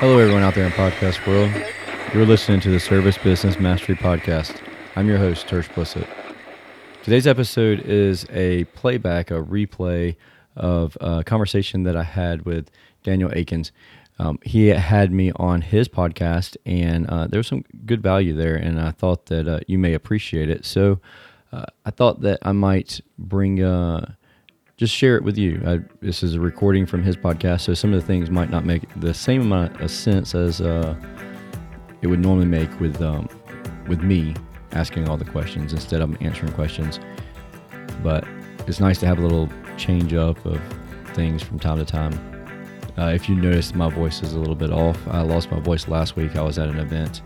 Hello, everyone out there in podcast world. You're listening to the Service Business Mastery Podcast. I'm your host, Tersh Blissett. Today's episode is a playback, a replay of a conversation that I had with Daniel Adkins. Um, he had me on his podcast, and uh, there was some good value there, and I thought that uh, you may appreciate it. So uh, I thought that I might bring uh, just share it with you. I, this is a recording from his podcast, so some of the things might not make the same amount of sense as uh, it would normally make with um, with me asking all the questions instead of answering questions. But it's nice to have a little change up of things from time to time. Uh, if you notice, my voice is a little bit off. I lost my voice last week. I was at an event,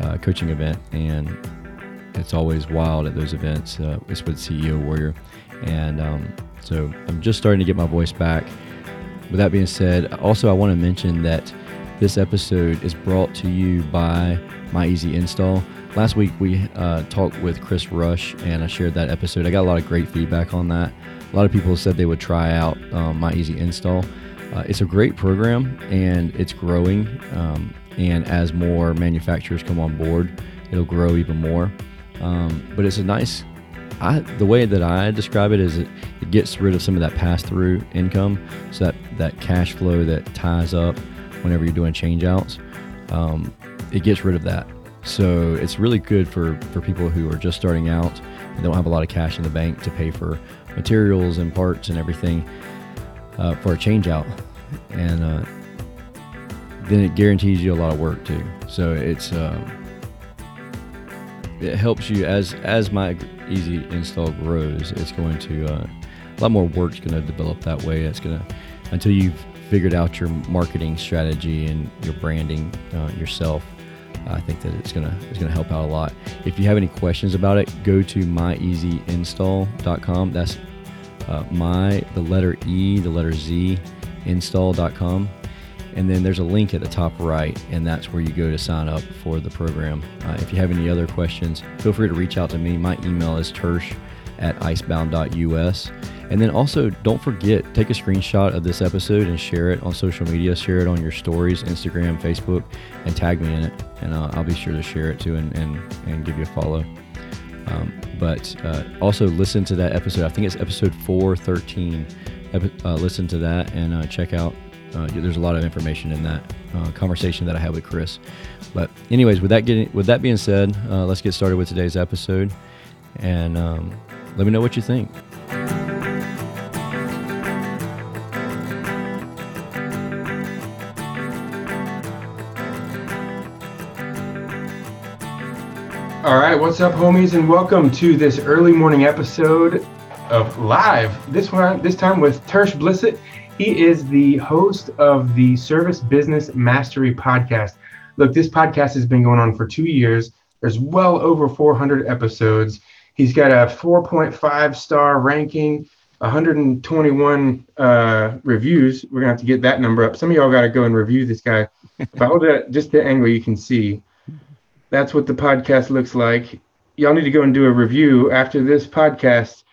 uh, coaching event, and it's always wild at those events. Uh, it's with CEO Warrior, and um, so I'm just starting to get my voice back. With that being said, also I want to mention that this episode is brought to you by My Easy Install. Last week we uh, talked with Chris Rush and I shared that episode. I got a lot of great feedback on that. A lot of people said they would try out um, My Easy Install. Uh, it's a great program and it's growing. Um, and as more manufacturers come on board, it'll grow even more. Um, but it's a nice I, the way that I describe it is it, it gets rid of some of that pass through income. So that, that cash flow that ties up whenever you're doing change outs, um, it gets rid of that. So it's really good for, for people who are just starting out and don't have a lot of cash in the bank to pay for materials and parts and everything uh, for a change out. And uh, then it guarantees you a lot of work too. So it's. Um, it helps you as as my easy install grows it's going to uh, a lot more work's going to develop that way. It's going to until you've figured out your marketing strategy and your branding uh, yourself i think that it's going to it's to help out a lot. If you have any questions about it go to myeasyinstall.com that's uh, my the letter e the letter z install.com and then there's a link at the top right, and that's where you go to sign up for the program. Uh, if you have any other questions, feel free to reach out to me. My email is tersh at icebound.us. And then also, don't forget, take a screenshot of this episode and share it on social media. Share it on your stories, Instagram, Facebook, and tag me in it. And uh, I'll be sure to share it too and, and, and give you a follow. Um, but uh, also listen to that episode. I think it's episode 413. Uh, listen to that and uh, check out uh, there's a lot of information in that uh, conversation that I had with Chris. But anyways, with that getting with that being said, uh, let's get started with today's episode, and um, let me know what you think. All right, what's up, homies, and welcome to this early morning episode of Live. This one, this time with Tersh Blissett he is the host of the Service Business Mastery podcast. Look, this podcast has been going on for two years. There's well over 400 episodes. He's got a 4.5 star ranking, 121 uh, reviews. We're gonna have to get that number up. Some of y'all got to go and review this guy. if I hold it just the angle, you can see. That's what the podcast looks like. Y'all need to go and do a review after this podcast.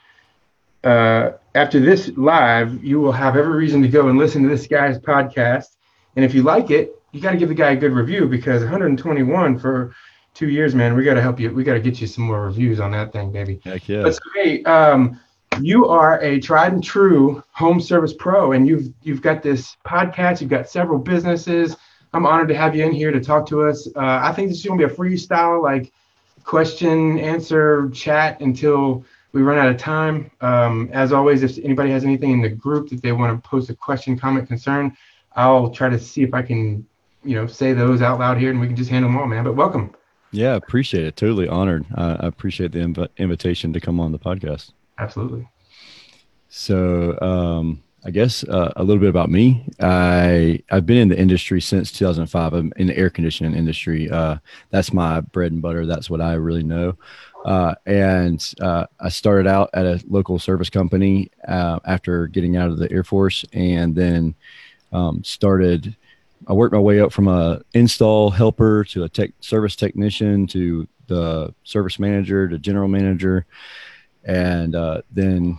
Uh, after this live, you will have every reason to go and listen to this guy's podcast. And if you like it, you got to give the guy a good review because 121 for two years, man. We got to help you. We got to get you some more reviews on that thing, baby. Heck yeah. But hey, um, you are a tried and true home service pro, and you've you've got this podcast. You've got several businesses. I'm honored to have you in here to talk to us. Uh, I think this is going to be a freestyle, like question answer chat until we run out of time. Um, as always, if anybody has anything in the group that they want to post a question, comment, concern, I'll try to see if I can, you know, say those out loud here and we can just handle them all, man. But welcome. Yeah, appreciate it. Totally honored. Uh, I appreciate the inv- invitation to come on the podcast. Absolutely. So, um, I guess uh, a little bit about me. I I've been in the industry since 2005. I'm in the air conditioning industry. Uh, that's my bread and butter. That's what I really know. Uh, and uh, I started out at a local service company uh, after getting out of the Air Force, and then um, started. I worked my way up from a install helper to a tech service technician to the service manager to general manager, and uh, then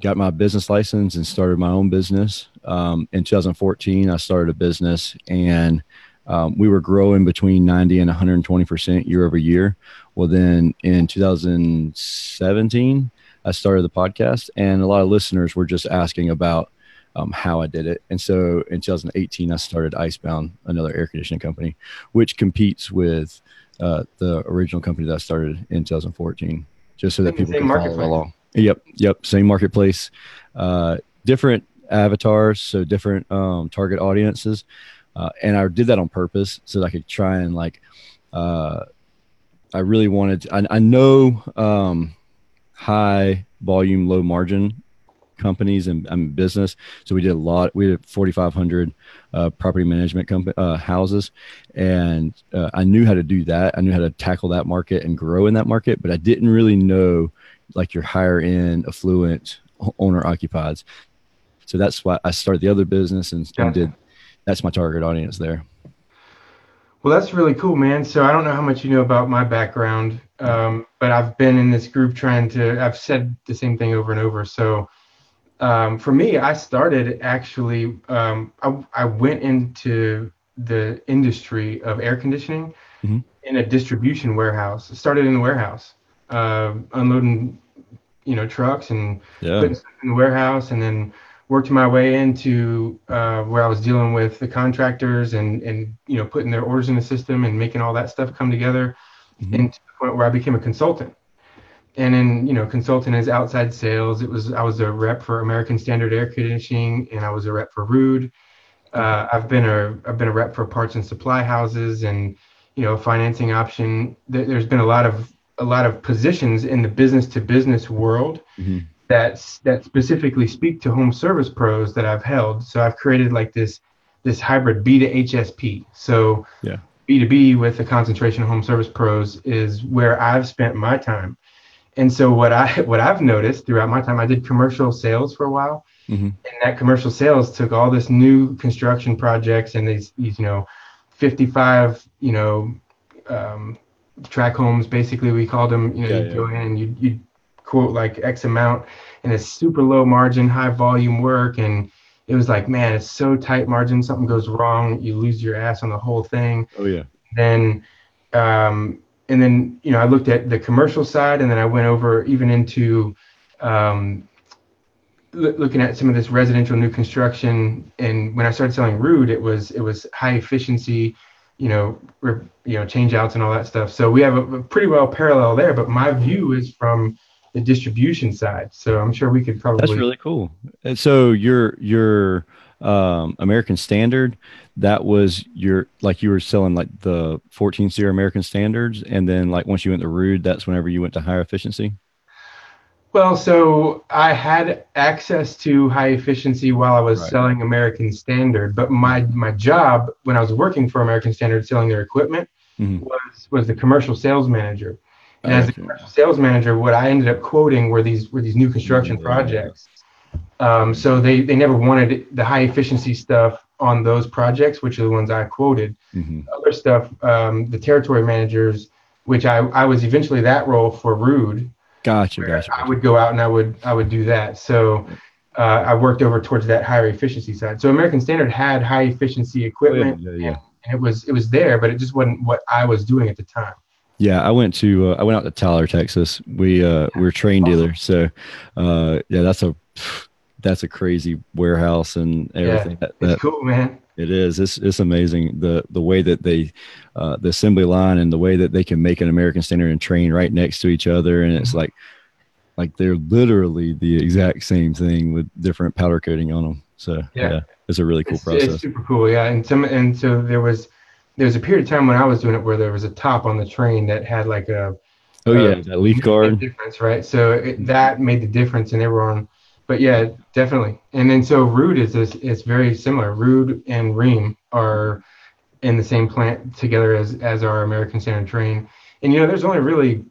got my business license and started my own business. Um, in 2014, I started a business and um, we were growing between 90 and 120 percent year over year. Well, then in 2017, I started the podcast, and a lot of listeners were just asking about um, how I did it. And so in 2018, I started Icebound, another air conditioning company, which competes with uh, the original company that I started in 2014, just so that people can follow along. Yep, yep, same marketplace, uh, different avatars, so different um, target audiences, uh, and I did that on purpose so that I could try and like. Uh, I really wanted. To, I, I know um, high volume, low margin companies and, and business. So we did a lot. We did 4,500 uh, property management company uh, houses, and uh, I knew how to do that. I knew how to tackle that market and grow in that market, but I didn't really know like your higher end, affluent owner occupieds. So that's why I started the other business and, and did. That's my target audience there. Well, that's really cool, man. So I don't know how much you know about my background, um, but I've been in this group trying to. I've said the same thing over and over. So um, for me, I started actually, um, I, I, went into the industry of air conditioning mm-hmm. in a distribution warehouse. started in the warehouse, uh, unloading, you know, trucks and yeah. putting stuff in the warehouse, and then worked my way into uh, where I was dealing with the contractors and and you know putting their orders in the system and making all that stuff come together, mm-hmm. and to the point where I became a consultant. And in you know consulting as outside sales. It was i was a rep for american standard air conditioning and i was a rep for ruud uh, i've been a i've been a rep for parts and supply houses and you know financing option. There's been a lot of a lot of positions in the business to business world. Mm-hmm. That that specifically speak to home service pros that i've held so i've created like this this hybrid b to hsp so yeah b2b with a concentration of home service pros is where i've spent my time and so what I what I've noticed throughout my time, I did commercial sales for a while, mm-hmm. and that commercial sales took all this new construction projects and these these you know, 55 you know, um, track homes basically we called them. You know, yeah, you yeah. go in and you you quote like X amount, and it's super low margin, high volume work, and it was like man, it's so tight margin. Something goes wrong, you lose your ass on the whole thing. Oh yeah. Then um, and then you know I looked at the commercial side, and then I went over even into um, l- looking at some of this residential new construction. And when I started selling Ruud, it was it was high efficiency, you know, re- you know, change outs and all that stuff. So we have a, a, pretty well parallel there. But my view is from the distribution side. So I'm sure we could probably. That's really cool. And so you're you're um, American Standard, that was your like you were selling like the 14 SEER American Standards, and then like once you went to Ruud, that's whenever you went to higher efficiency. Well, so I had access to high efficiency while I was right. selling American Standard, but my my job when I was working for American Standard selling their equipment mm-hmm. was was the commercial sales manager. And as a commercial sales manager, what I ended up quoting were these were these new construction yeah. projects um, so they, they never wanted the high efficiency stuff on those projects, which are the ones I quoted. Mm-hmm. Other stuff, um, the territory managers, which I, I was eventually that role for Ruud. Gotcha, gotcha. I would go out and I would I would do that. So uh, I worked over towards that higher efficiency side. So American Standard had high efficiency equipment, oh, yeah, yeah, yeah. and it was it was there, but it just wasn't what I was doing at the time. Yeah, I went to uh, I went out to Tyler, Texas. We uh, we're Trane awesome. dealer, so uh, yeah, that's a that's a crazy warehouse and everything. Yeah, that, that, cool, man. It is. It's it's amazing the the way that they, uh, the assembly line and the way that they can make an American Standard and Trane right next to each other, and it's mm-hmm. like, like they're literally the exact same thing with different powder coating on them. So yeah, yeah it's a really cool it's, process. It's super cool, yeah. And some and so there was there was a period of time when I was doing it where there was a top on the Trane that had like a oh yeah that leaf guard difference, right? So it, that made the difference, and they were on but yeah, definitely. And then so Ruud is this, it's very similar. Ruud and Rheem are in the same plant together as as our American Standard Trane And you know, there's only really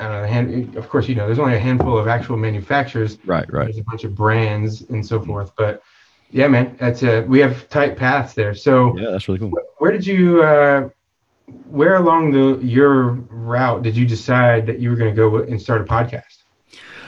uh, hand, of course, you know, there's only a handful of actual manufacturers. Right, right. There's a bunch of brands and so forth. But yeah, man, that's a, we have tight paths there. So yeah, that's really cool. Where did you, uh, where along the your route did you decide that you were going to go and start a podcast?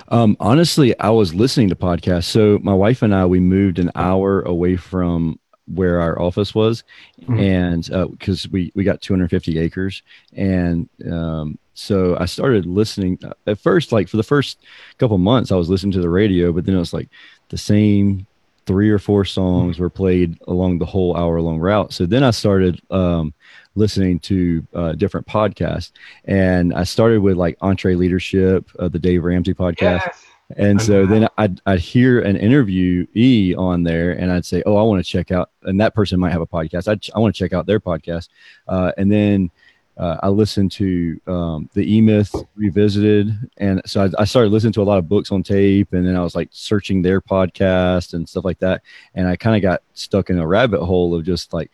Um, honestly, I was listening to podcasts. So my wife and I, we moved an hour away from where our office was, Mhm. and because we we got 250 acres, and um, so I started listening uh, at first. Like for the first couple months, I was listening to the radio, but then it was like the same three or four songs were played along the whole hour long route. So then I started um, listening to uh, different podcasts, and I started with like EntreLeadership, uh, the Dave Ramsey podcast. Yes. And so then I'd, I'd hear an interview E on there and I'd say, Oh, I want to check out, and that person might have a podcast. I'd, I want to check out their podcast. Uh, and then uh, I listened to um, the E Myth Revisited. And so I, I started listening to a lot of books on tape. And then I was like searching their podcast and stuff like that. And I kind of got stuck in a rabbit hole of just like,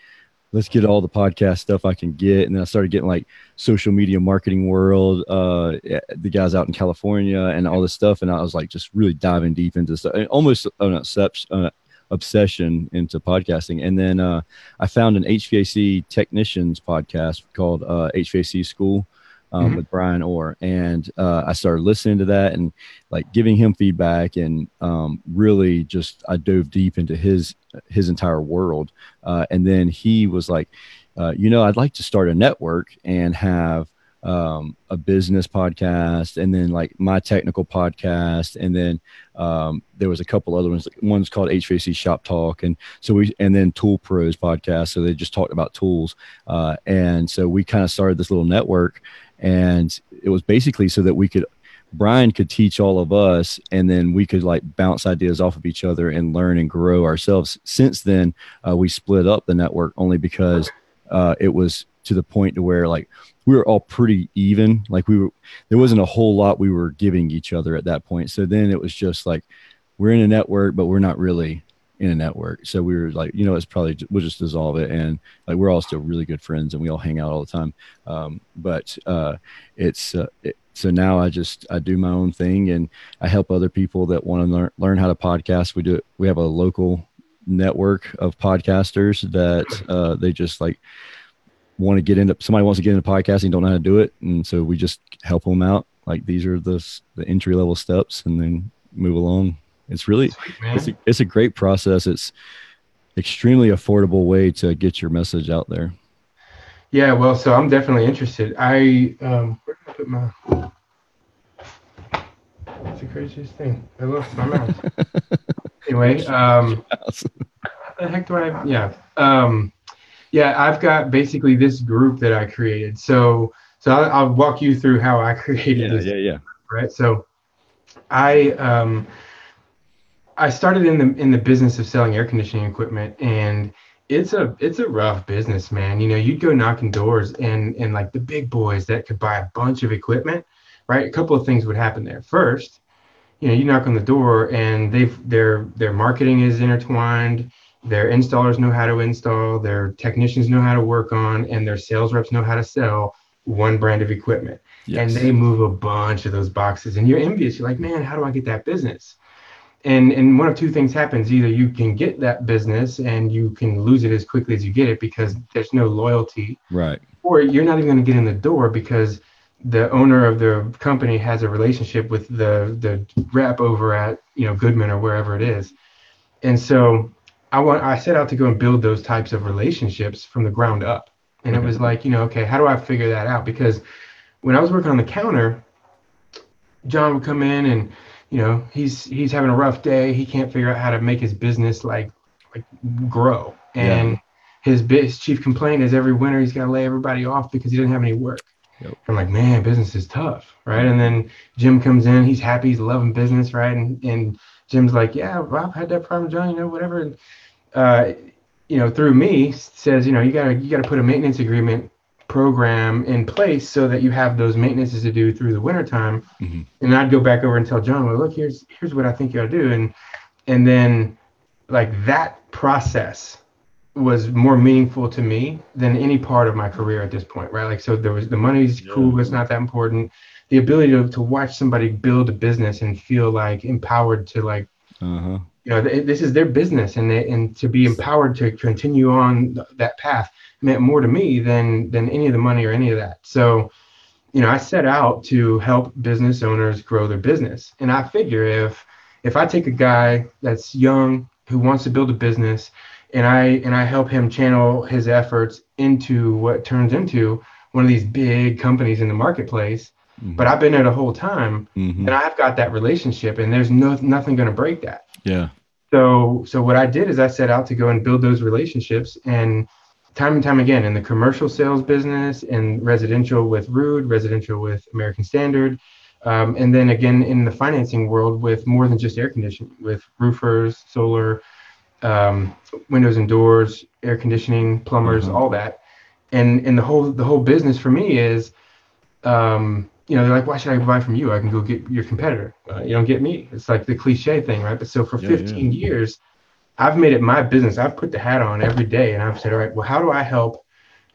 let's get all the podcast stuff I can get. And then I started getting like social media marketing world, uh, the guys out in California and all this stuff. And I was like, just really diving deep into stuff, almost an obsession, uh, obsession into podcasting. And then uh, I found an HVAC technicians podcast called uh, HVAC School. Um, Mhm. With Bryan Orr, and uh, I started listening to that and like giving him feedback, and um, really just I dove deep into his his entire world. Uh, and then he was like, uh, you know, I'd like to start a network and have um, a business podcast and then like my technical podcast. And then um, there was a couple other ones. One's called HVAC Shop Talk. And so we, and then Tool Pros podcast. So they just talked about tools. Uh, and so we kind of started this little network. And it was basically so that we could Brian could teach all of us, and then we could like bounce ideas off of each other and learn and grow ourselves. Since then, uh, we split up the network only because uh, it was to the point to where like we were all pretty even. Like we were, there wasn't a whole lot we were giving each other at that point. So then it was just like we're in a network, but we're not really in a network. So we were like, you know, it's probably we'll just dissolve it, and like we're all still really good friends, and we all hang out all the time. Um, but uh, it's uh, it, so now I just I do my own thing, and I help other people that want to learn learn how to podcast. We do it. We have a local network of podcasters that uh, they just like want to get into. Somebody wants to get into podcasting, don't know how to do it, and so we just help them out. Like these are the the entry level steps, and then move along. It's really Sweet, it's a, it's a great process. It's extremely affordable way to get your message out there. Yeah, well, so I'm definitely interested. I um, where did I put my? It's the craziest thing. I lost my mouse. anyway, um, what the heck do I? Yeah, um, yeah. I've got basically this group that I created. So, so I'll, I'll walk you through how I created yeah, this yeah, yeah. right? So I um I started in the in the business of selling air conditioning equipment and it's a it's a rough business, man. You know, you'd go knocking doors and and like the big boys that could buy a bunch of equipment, right? A couple of things would happen there. First, you know, you knock on the door and they've their their marketing is intertwined, their installers know how to install, their technicians know how to work on, and their sales reps know how to sell one brand of equipment. Yes. and they move a bunch of those boxes and you're envious. You're like man how do i get that business? And and one of two things happens. Either you can get that business and you can lose it as quickly as you get it because there's no loyalty right. or you're not even going to get in the door because the owner of the company has a relationship with the the rep over at you know goodman or wherever it is. And so i want i set out to go and build those types of relationships from the ground up. And it mm-hmm. was like you know okay how do i figure that out? Because when i was working on the counter john would come in and you know he's he's having a rough day. He can't figure out how to make his business like like grow. And his, bi- his chief complaint is every winter he's got to lay everybody off because he doesn't have any work. Yep. i'm like man business is tough right? And then jim comes in. He's happy. He's loving business right? And and jim's like yeah i've had that problem john you know whatever. And uh you know through me says you know you gotta you gotta put a maintenance agreement program in place so that you have those maintenances to do through the wintertime. Mhm. and i'd go back over and tell john well look here's here's what i think you ought to do. And and then like that process was more meaningful to me than any part of my career at this point right? Like so there was the money's Yeah. cool it's not that important the ability to, to watch somebody build a business and feel like empowered to like Uh huh. you know th- this is their business and they, and to be empowered to continue on th- that path meant more to me than than any of the money or any of that so you know i set out to help business owners grow their business and i figure if if i take a guy that's young who wants to build a business and I and I help him channel his efforts into what turns into one of these big companies in the marketplace. Mm-hmm. But I've been there the whole time, mm-hmm. and I've got that relationship, and there's no nothing going to break that. Yeah. So so what I did is I set out to go and build those relationships, and time and time again in the commercial sales business and residential with Ruud, residential with American Standard, um, and then again in the financing world with more than just air conditioning, with roofers, solar, um, windows and doors, air conditioning, plumbers, mm-hmm. all that. And and the whole the whole business for me is, um, you know, they're like, why should I buy from you? I can go get your competitor. Uh, you don't get me. It's like the cliche thing, right? But so for yeah, 15 yeah. years, I've made it my business. I've put the hat on every day, and I've said, all right, well, how do I help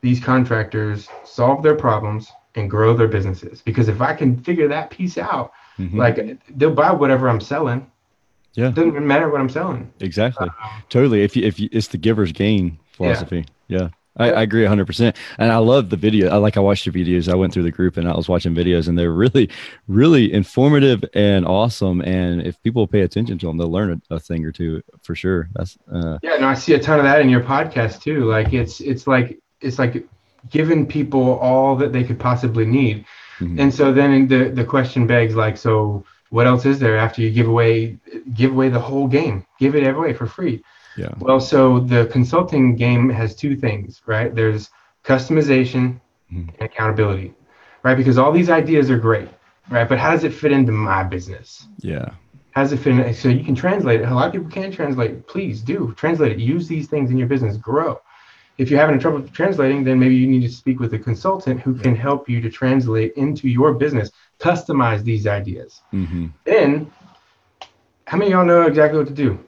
these contractors solve their problems and grow their businesses? Because if I can figure that piece out, mm-hmm. like they'll buy whatever I'm selling yeah. It doesn't even matter what I'm selling. Exactly. Uh, totally. If you, if you, it's the giver's gain philosophy. Yeah. yeah. I, I, agree 100%. And I love the video. I like, I watched your videos. I went through the group and I was watching videos and they're really, really informative and awesome. And if people pay attention to them, they'll learn a, a thing or two for sure. That's, uh, yeah, no, I see a ton of that in your podcast too. Like it's, it's like, it's like giving people all that they could possibly need. Mm-hmm. And so then the, the question begs like, so what else is there after you give away give away the whole game give it away for free yeah. Well so the consulting game has two things right? There's customization mm-hmm. and accountability right? Because all these ideas are great right? But how does it fit into my business? Yeah. How does it fit in so you can translate it. A lot of people can translate. Please do translate it. Use these things in your business. Grow. If you're having trouble translating, then maybe you need to speak with a consultant who can help you to translate into your business, customize these ideas. Mm-hmm. Then, how many of y'all know exactly what to do?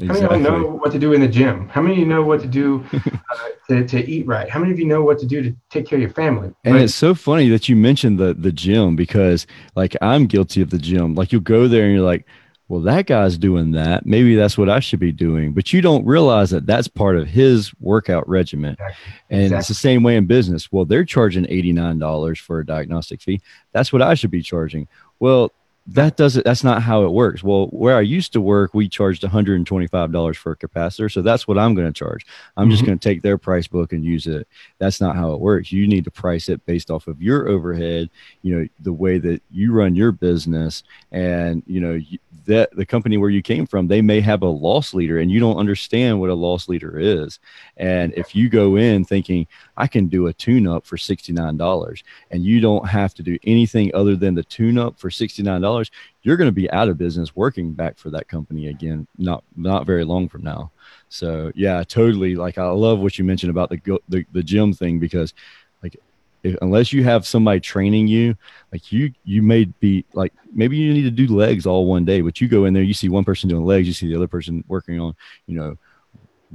Exactly. How many of y'all know what to do in the gym? How many of you know what to do uh, to, to eat right? How many of you know what to do to take care of your family? And it's so funny that you mentioned the the gym because like I'm guilty of the gym. Like you'll go there and you're like, well, that guy's doing that. Maybe that's what I should be doing. But you don't realize that that's part of his workout regimen. Exactly. And exactly. it's the same way in business. Well, they're charging $89 for a diagnostic fee. That's what I should be charging. Well, that doesn't that's not how it works. Well where i used to work we charged $125 for a capacitor so that's what i'm going to charge. I'm mm-hmm. just going to take their price book and use it. That's not how it works. You need to price it based off of your overhead you know the way that you run your business and you know that the company where you came from they may have a loss leader and you don't understand what a loss leader is and if you go in thinking i can do a tune up for $69 and you don't have to do anything other than the tune up for $69, you're going to be out of business working back for that company again, not not very long from now. So yeah, totally. Like I love what you mentioned about the the, the gym thing because if, unless you have somebody training you, like you you may be like maybe you need to do legs all one day, but you go in there, you see one person doing legs, you see the other person working on you know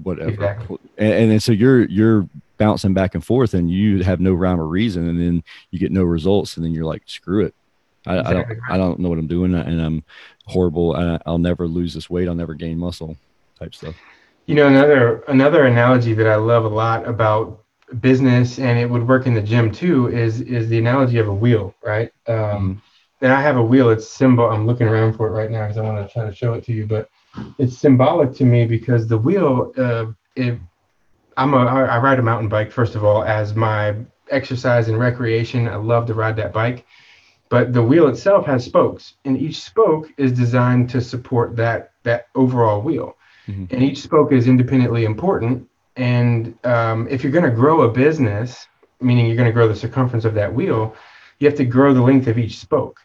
whatever, exactly. and, and then so you're you're bouncing back and forth and you have no rhyme or reason and then you get no results and then you're like screw it I, exactly. I don't right. I don't know what I'm doing and I'm horrible. I, I'll never lose this weight. I'll never gain muscle type stuff. You know, another another analogy that I love a lot about business and it would work in the gym too is is the analogy of a wheel, right? Um, mm-hmm. And I have a wheel. It's symbol. I'm looking around for it right now because I want to try to show it to you, but it's symbolic to me because the wheel. Uh, it, I'm a I ride a mountain bike first of all as my exercise and recreation. I love to ride that bike but the wheel itself has spokes and each spoke is designed to support that that overall wheel mm-hmm. and each spoke is independently important and um, if you're going to grow a business meaning you're going to grow the circumference of that wheel you have to grow the length of each spoke.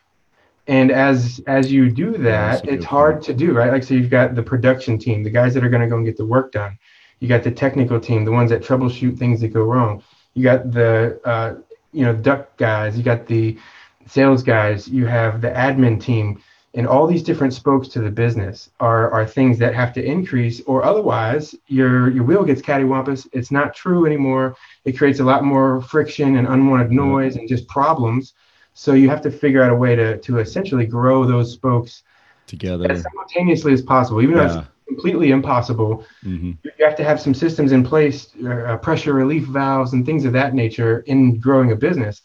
And as as you do that it's hard point. to do right? Like so you've got the production team the guys that are going to go and get the work done. You got the technical team the ones that troubleshoot things that go wrong. You got the uh, you know duct guys you got the sales guys, you have the admin team, and all these different spokes to the business are, are things that have to increase, or otherwise your your wheel gets cattywampus. It's not true anymore. It creates a lot more friction and unwanted noise and just problems. So you have to figure out a way to to essentially grow those spokes together as simultaneously as possible, even yeah. though it's completely impossible. Mm-hmm. You have to have some systems in place, uh, pressure relief valves, and things of that nature in growing a business.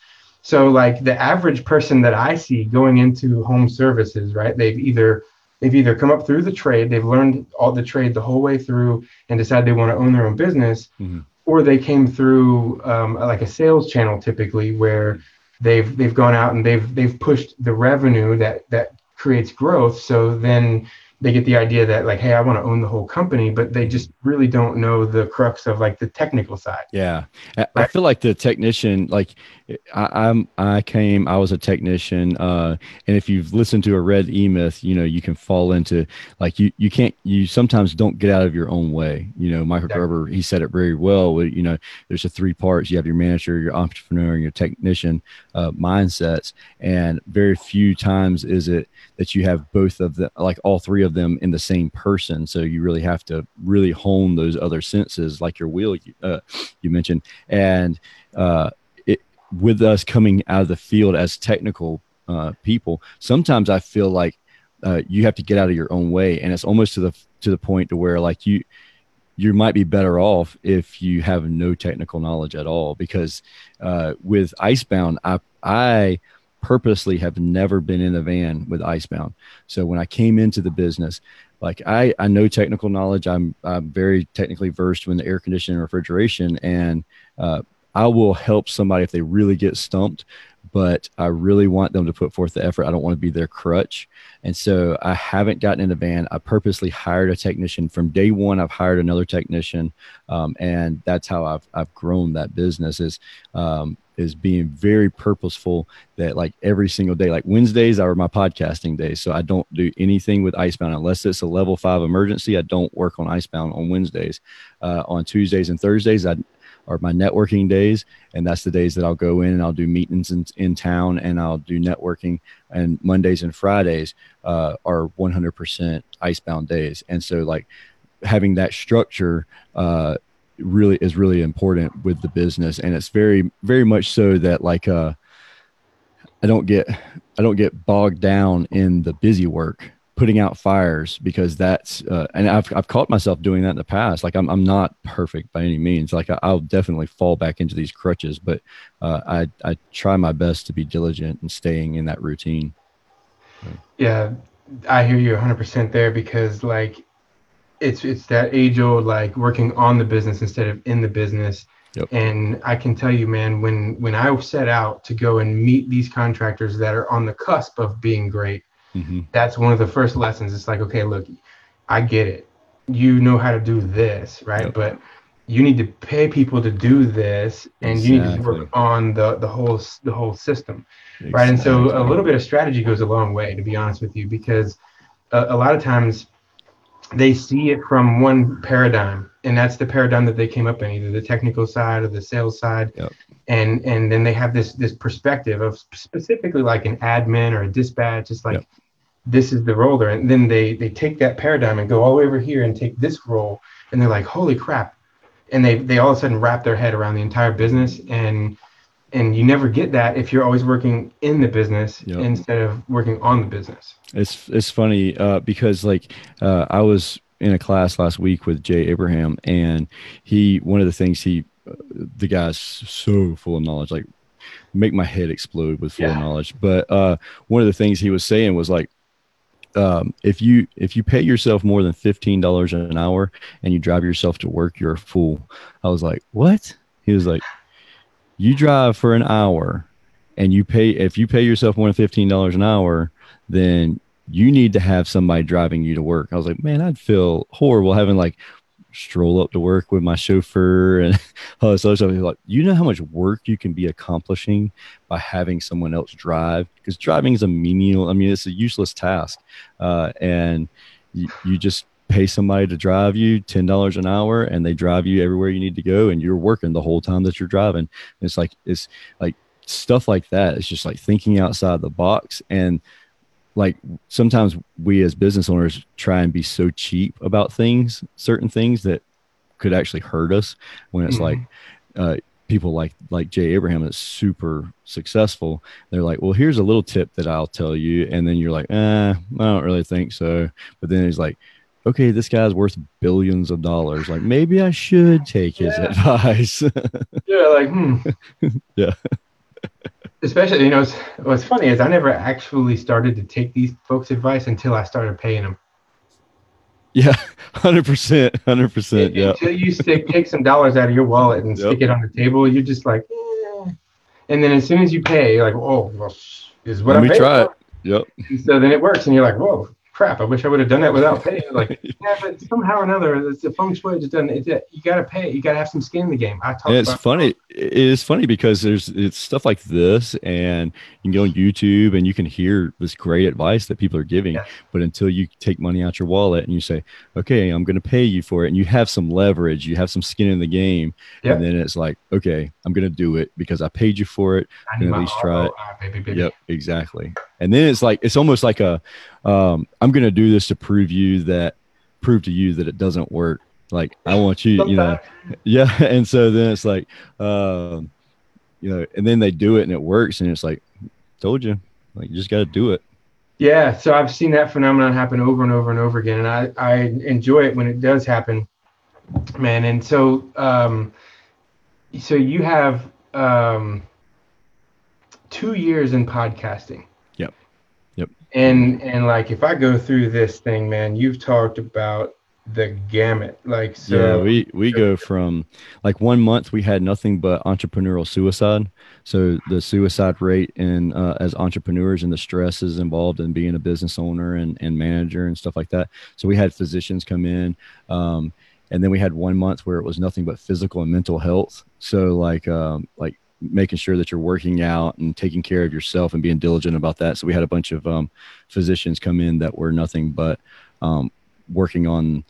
So like the average person that I see going into home services, right? They've either they've either come up through the trade, they've learned all the trade the whole way through, and decide they want to own their own business, mm-hmm. or they came through um, like a sales channel typically where they've they've gone out and they've they've pushed the revenue that that creates growth. So then they get the idea that like, hey, I want to own the whole company, but they just really don't know the crux of like the technical side. Yeah, I feel like the technician, like I, am I came, I was a technician, uh, and if you've listened to a Red E Myth, you know you can fall into like you you can't you sometimes don't get out of your own way. You know, Michael exactly. Gerber he said it very well. You know, there's a three parts. You have your manager, your entrepreneur, and your technician uh, mindsets, and very few times is it that you have both of the like all three of them in the same person. So you really have to really hone those other senses, like your wheel uh, you mentioned, and uh, it, with us coming out of the field as technical uh, people, sometimes I feel like uh, you have to get out of your own way, and it's almost to the to the point to where like you you might be better off if you have no technical knowledge at all because uh, with icebound i i purposely have never been in a van with Icebound. So when I came into the business, like I, I know technical knowledge. I'm, I'm very technically versed in the air conditioning and refrigeration, and uh, I will help somebody if they really get stumped. But I really want them to put forth the effort. I don't want to be their crutch, and so I haven't gotten in a van. I purposely hired a technician from day one. I've hired another technician, um, and that's how I've I've grown that business. Is um, is being very purposeful that like every single day, like Wednesdays are my podcasting days. So I don't do anything with Icebound unless it's a level five emergency. I don't work on Icebound on Wednesdays. Uh, on Tuesdays and Thursdays, I are my networking days. And that's the days that I'll go in and I'll do meetings in, in town and I'll do networking. And Mondays and Fridays uh, are 100% Icebound days. And so like having that structure, uh, really is really important with the business. And it's very very much so that like uh i don't get i don't get bogged down in the busy work putting out fires because that's uh, and I've, I've caught myself doing that in the past. Like i'm, I'm not perfect by any means. Like I, will definitely fall back into these crutches but uh, I, I try my best to be diligent and staying in that routine. Yeah i hear you 100% there because like it's it's that age old like working on the business instead of in the business. Yep. And I can tell you, man, when when I set out to go and meet these contractors that are on the cusp of being great, mm-hmm. that's one of the first lessons. It's like, okay, look, I get it. You know how to do this, right? Yep. But you need to pay people to do this, and exactly. you need to work on the the whole the whole system, exactly. right? And so a little bit of strategy goes a long way, to be honest with you, because a, a lot of times they see it from one paradigm and that's the paradigm that they came up in either the technical side or the sales side yep. and and then they have this this perspective of specifically like an admin or a dispatch it's like yep. this is the role there. and then they they take that paradigm and go all the way over here and take this role and they're like holy crap and they they all of a sudden wrap their head around the entire business and and you never get that if you're always working in the business yep. instead of working on the business. It's it's funny uh, because like uh, I was in a class last week with Jay Abraham, and he one of the things he uh, the guy's so full of knowledge, like make my head explode with full yeah. knowledge. But uh, one of the things he was saying was like. Um, if you if you pay yourself more than fifteen dollars an hour and you drive yourself to work, you're a fool. I was like, what? He was like, you drive for an hour and you pay if you pay yourself more than $15 an hour then you need to have somebody driving you to work i was like man i'd feel horrible having like stroll up to work with my chauffeur and all this other stuff. Like, you know how much work you can be accomplishing by having someone else drive? Because driving is a menial, I mean, it's a useless task. Uh, and you, you just pay somebody to drive you ten dollars an hour and they drive you everywhere you need to go and you're working the whole time that you're driving it's like it's like stuff like that it's just like thinking outside the box and like sometimes we as business owners try and be so cheap about things certain things that could actually hurt us when it's mm-hmm. like uh, people like like Jay Abraham that's super successful. They're like, well, here's a little tip that I'll tell you, and then you're like, eh, I don't really think so. But then he's like, okay, this guy's worth billions of dollars. Like maybe I should take his yeah. advice. yeah, like hmm. yeah. especially you know it's, what's funny is i never actually started to take these folks advice until i started paying them yeah 100% 100% yeah until you stick, take some dollars out of your wallet and yep. stick it on the table you're just like eh. and then as soon as you pay you're like oh well this is what let I me try for. it yep and so then it works and you're like whoa crap, I wish I would have done that without paying. Like, yeah, but somehow or another, it's the feng shui just done. It's a, you got to pay. You got to have some skin in the game. I talk. It's funny. It is funny because there's it's stuff like this, and you can go on YouTube and you can hear this great advice that people are giving. Yeah. But until you take money out your wallet and you say, okay, I'm going to pay you for it, and you have some leverage, you have some skin in the game, yeah. and then it's like, okay, I'm going to do it because I paid you for it. I at least try it. Baby, baby. Yep, exactly. And then it's like it's almost like a um, I'm going to do this to prove you that prove to you that it doesn't work. Like I want you, you know, yeah. And so then it's like, um, you know, and then they do it and it works, and it's like, told you, like you just got to do it. Yeah, so I've seen that phenomenon happen over and over and over again, and I I enjoy it when it does happen, man. And so um, so you have um, two years in podcasting. And and like if I go through this thing, man, you've talked about the gamut. Like so Yeah, we we go from like one month we had nothing but entrepreneurial suicide. So the suicide rate and uh, as entrepreneurs and the stresses involved in being a business owner and, and manager and stuff like that. So we had physicians come in. Um, and then we had one month where it was nothing but physical and mental health. So like um, like making sure that you're working out and taking care of yourself and being diligent about that. So we had a bunch of um, physicians come in that were nothing but um, working on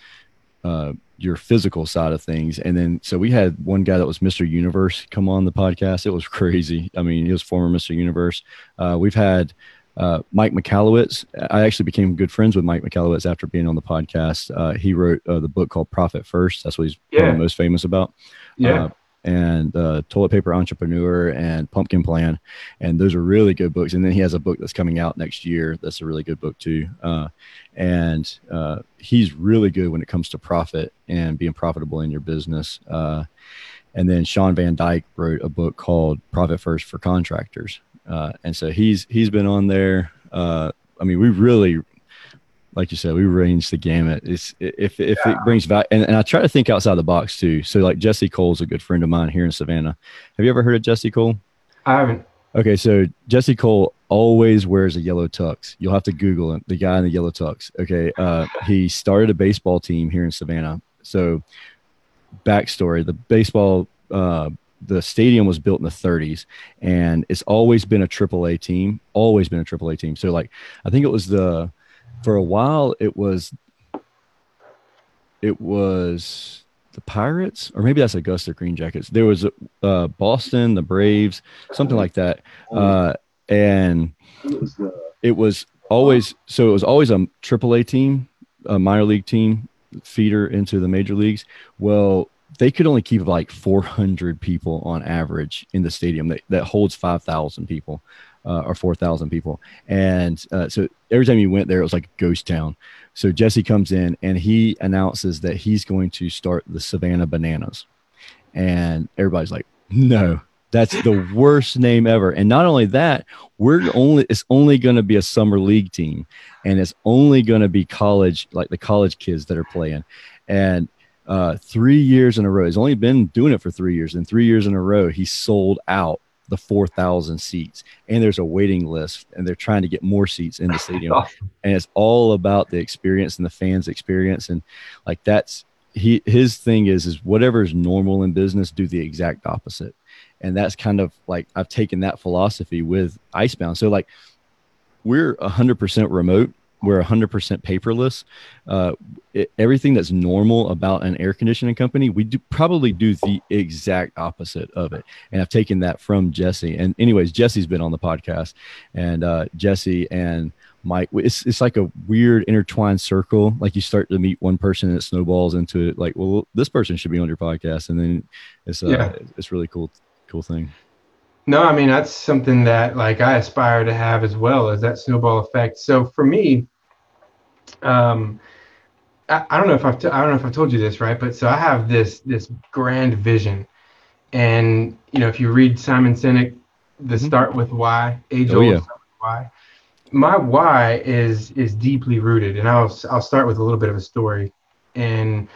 uh, your physical side of things. And then, so we had one guy that was Mr. Universe come on the podcast. It was crazy. I mean, he was former Mr. Universe. Uh, we've had uh, Mike Michalowicz. I actually became good friends with Mike Michalowicz after being on the podcast. Uh, he wrote uh, the book called Profit First. That's what he's yeah. most famous about. Yeah. And uh, Toilet Paper Entrepreneur and Pumpkin Plan, and those are really good books. And then he has a book that's coming out next year that's a really good book too. Uh, and uh, he's really good when it comes to profit and being profitable in your business. Uh, and then Shawn Van Dyke wrote a book called Profit First for Contractors, uh, and so he's he's been on there. Uh, I mean, we really like you said, we range the gamut. It's if if yeah. it brings value, and, and I try to think outside the box too. So like Jesse Cole's a good friend of mine here in Savannah. Have you ever heard of Jesse Cole? I haven't. Okay, so Jesse Cole always wears a yellow tux. You'll have to Google him, the guy in the yellow tux. Okay, uh, he started a baseball team here in Savannah. So, backstory: the baseball, uh, the stadium was built in the 30s, and it's always been a AAA team. Always been a AAA team. So, like, I think it was the for a while it was it was the Pirates, or maybe that's Augusta Green Jackets. There was uh, Boston, the Braves, something like that, uh, and it was always so. It was always a AAA team, a minor league team, feeder into the major leagues. Well, they could only keep like 400 people on average in the stadium that, that holds 5,000 people uh, or 4,000 people. And uh, so every time you went there, it was like a ghost town. So Jesse comes in and he announces that he's going to start the Savannah Bananas. And everybody's like, no, that's the worst name ever. And not only that, we're only, it's only going to be a summer league team and it's only going to be college, like the college kids that are playing. And uh, three years in a row, he's only been doing it for three years. And three years in a row, he sold out the 4,000 seats, and there's a waiting list, and they're trying to get more seats in the stadium. and it's all about the experience and the fans' experience, and like that's he his thing is is whatever is normal in business, do the exact opposite, and that's kind of like I've taken that philosophy with Icebound. So like we're 100% remote we're 100% paperless. Uh, it, everything that's normal about an air conditioning company, we do probably do the exact opposite of it. And I've taken that from Jesse. And anyways, Jesse's been on the podcast, and uh, Jesse and Mike, it's it's like a weird intertwined circle. Like you start to meet one person and it snowballs into it. like, well, this person should be on your podcast, and then it's uh, yeah. it's really cool, cool thing. No, I mean that's something that like I aspire to have as well as that snowball effect. So for me, um, I, I don't know if I've t- I don't know if I told you this right, but so I have this this grand vision, and you know if you read Simon Sinek, the Mhm. start with why, age Oh, old yeah. why. My why is is deeply rooted, and I'll I'll start with a little bit of a story, and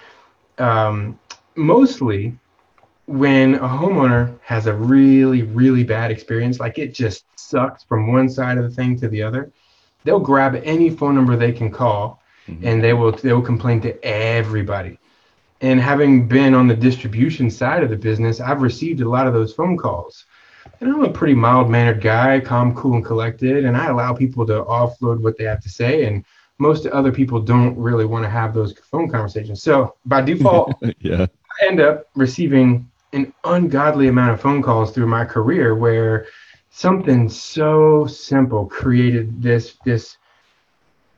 um, mostly when a homeowner has a really really bad experience, like it just sucks from one side of the thing to the other, they'll grab any phone number they can call, Mhm. and they will they will complain to everybody. And having been on the distribution side of the business, I've received a lot of those phone calls. And I'm a pretty mild mannered guy, calm, cool, and collected, and I allow people to offload what they have to say. And most other people don't really want to have those phone conversations. So by default, yeah. I end up receiving an ungodly amount of phone calls through my career where something so simple created this this